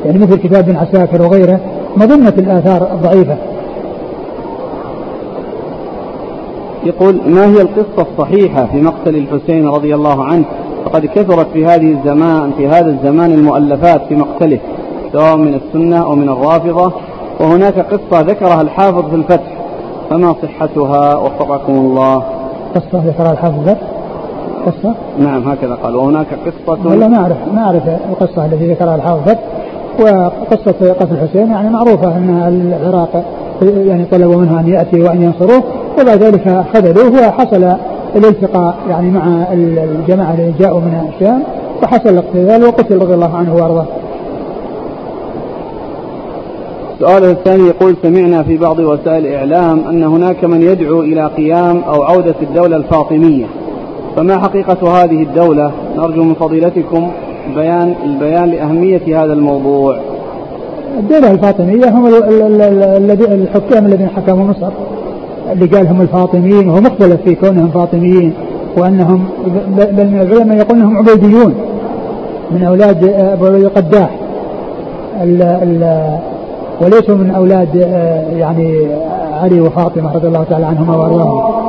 يعني مثل كتاب ابن عساكر وغيره مظنة الآثار الضعيفة. يقول ما هي القصة الصحيحة في مقتل الحسين رضي الله عنه؟ فقد كثرت في هذه الزمان في هذا الزمان المؤلفات في مقتله سواء من السنة أو من الرافضة. وهناك قصة ذكرها الحافظ في الفتح. فما صحتها؟ وفقكم الله. قصة ذكرها الحافظ قصة؟ نعم هكذا قال. وهناك قصة والله ما أعرف ما أعرف القصة التي ذكرها الحافظ وقصة قتل الحسين يعني معروفة أن العراق يعني طلبوا منه أن يأتي وأن ينصروه. وبعد ذلك خذلوه وحصل الالتقاء يعني مع الجماعة الذين جاءوا من الشام وحصل الاقتتال وقتل رضي الله عنه وأرضاه. سؤاله الثاني يقول سمعنا في بعض وسائل الإعلام أن هناك من يدعو إلى قيام أو عودة الدولة الفاطمية. فما حقيقة هذه الدولة؟ نرجو من فضيلتكم بيان البيان لأهمية هذا الموضوع. الدولة الفاطمية هم الحكام الذين حكموا مصر. اللي قال هم الفاطميين وهو مختلف في كونهم فاطميين وأنهم بل من العلماء يقول أنهم عبيديون من أولاد أبو القداح. وليسوا من أولاد يعني علي وفاطمة رضي الله تعالى عنهما وارضاهما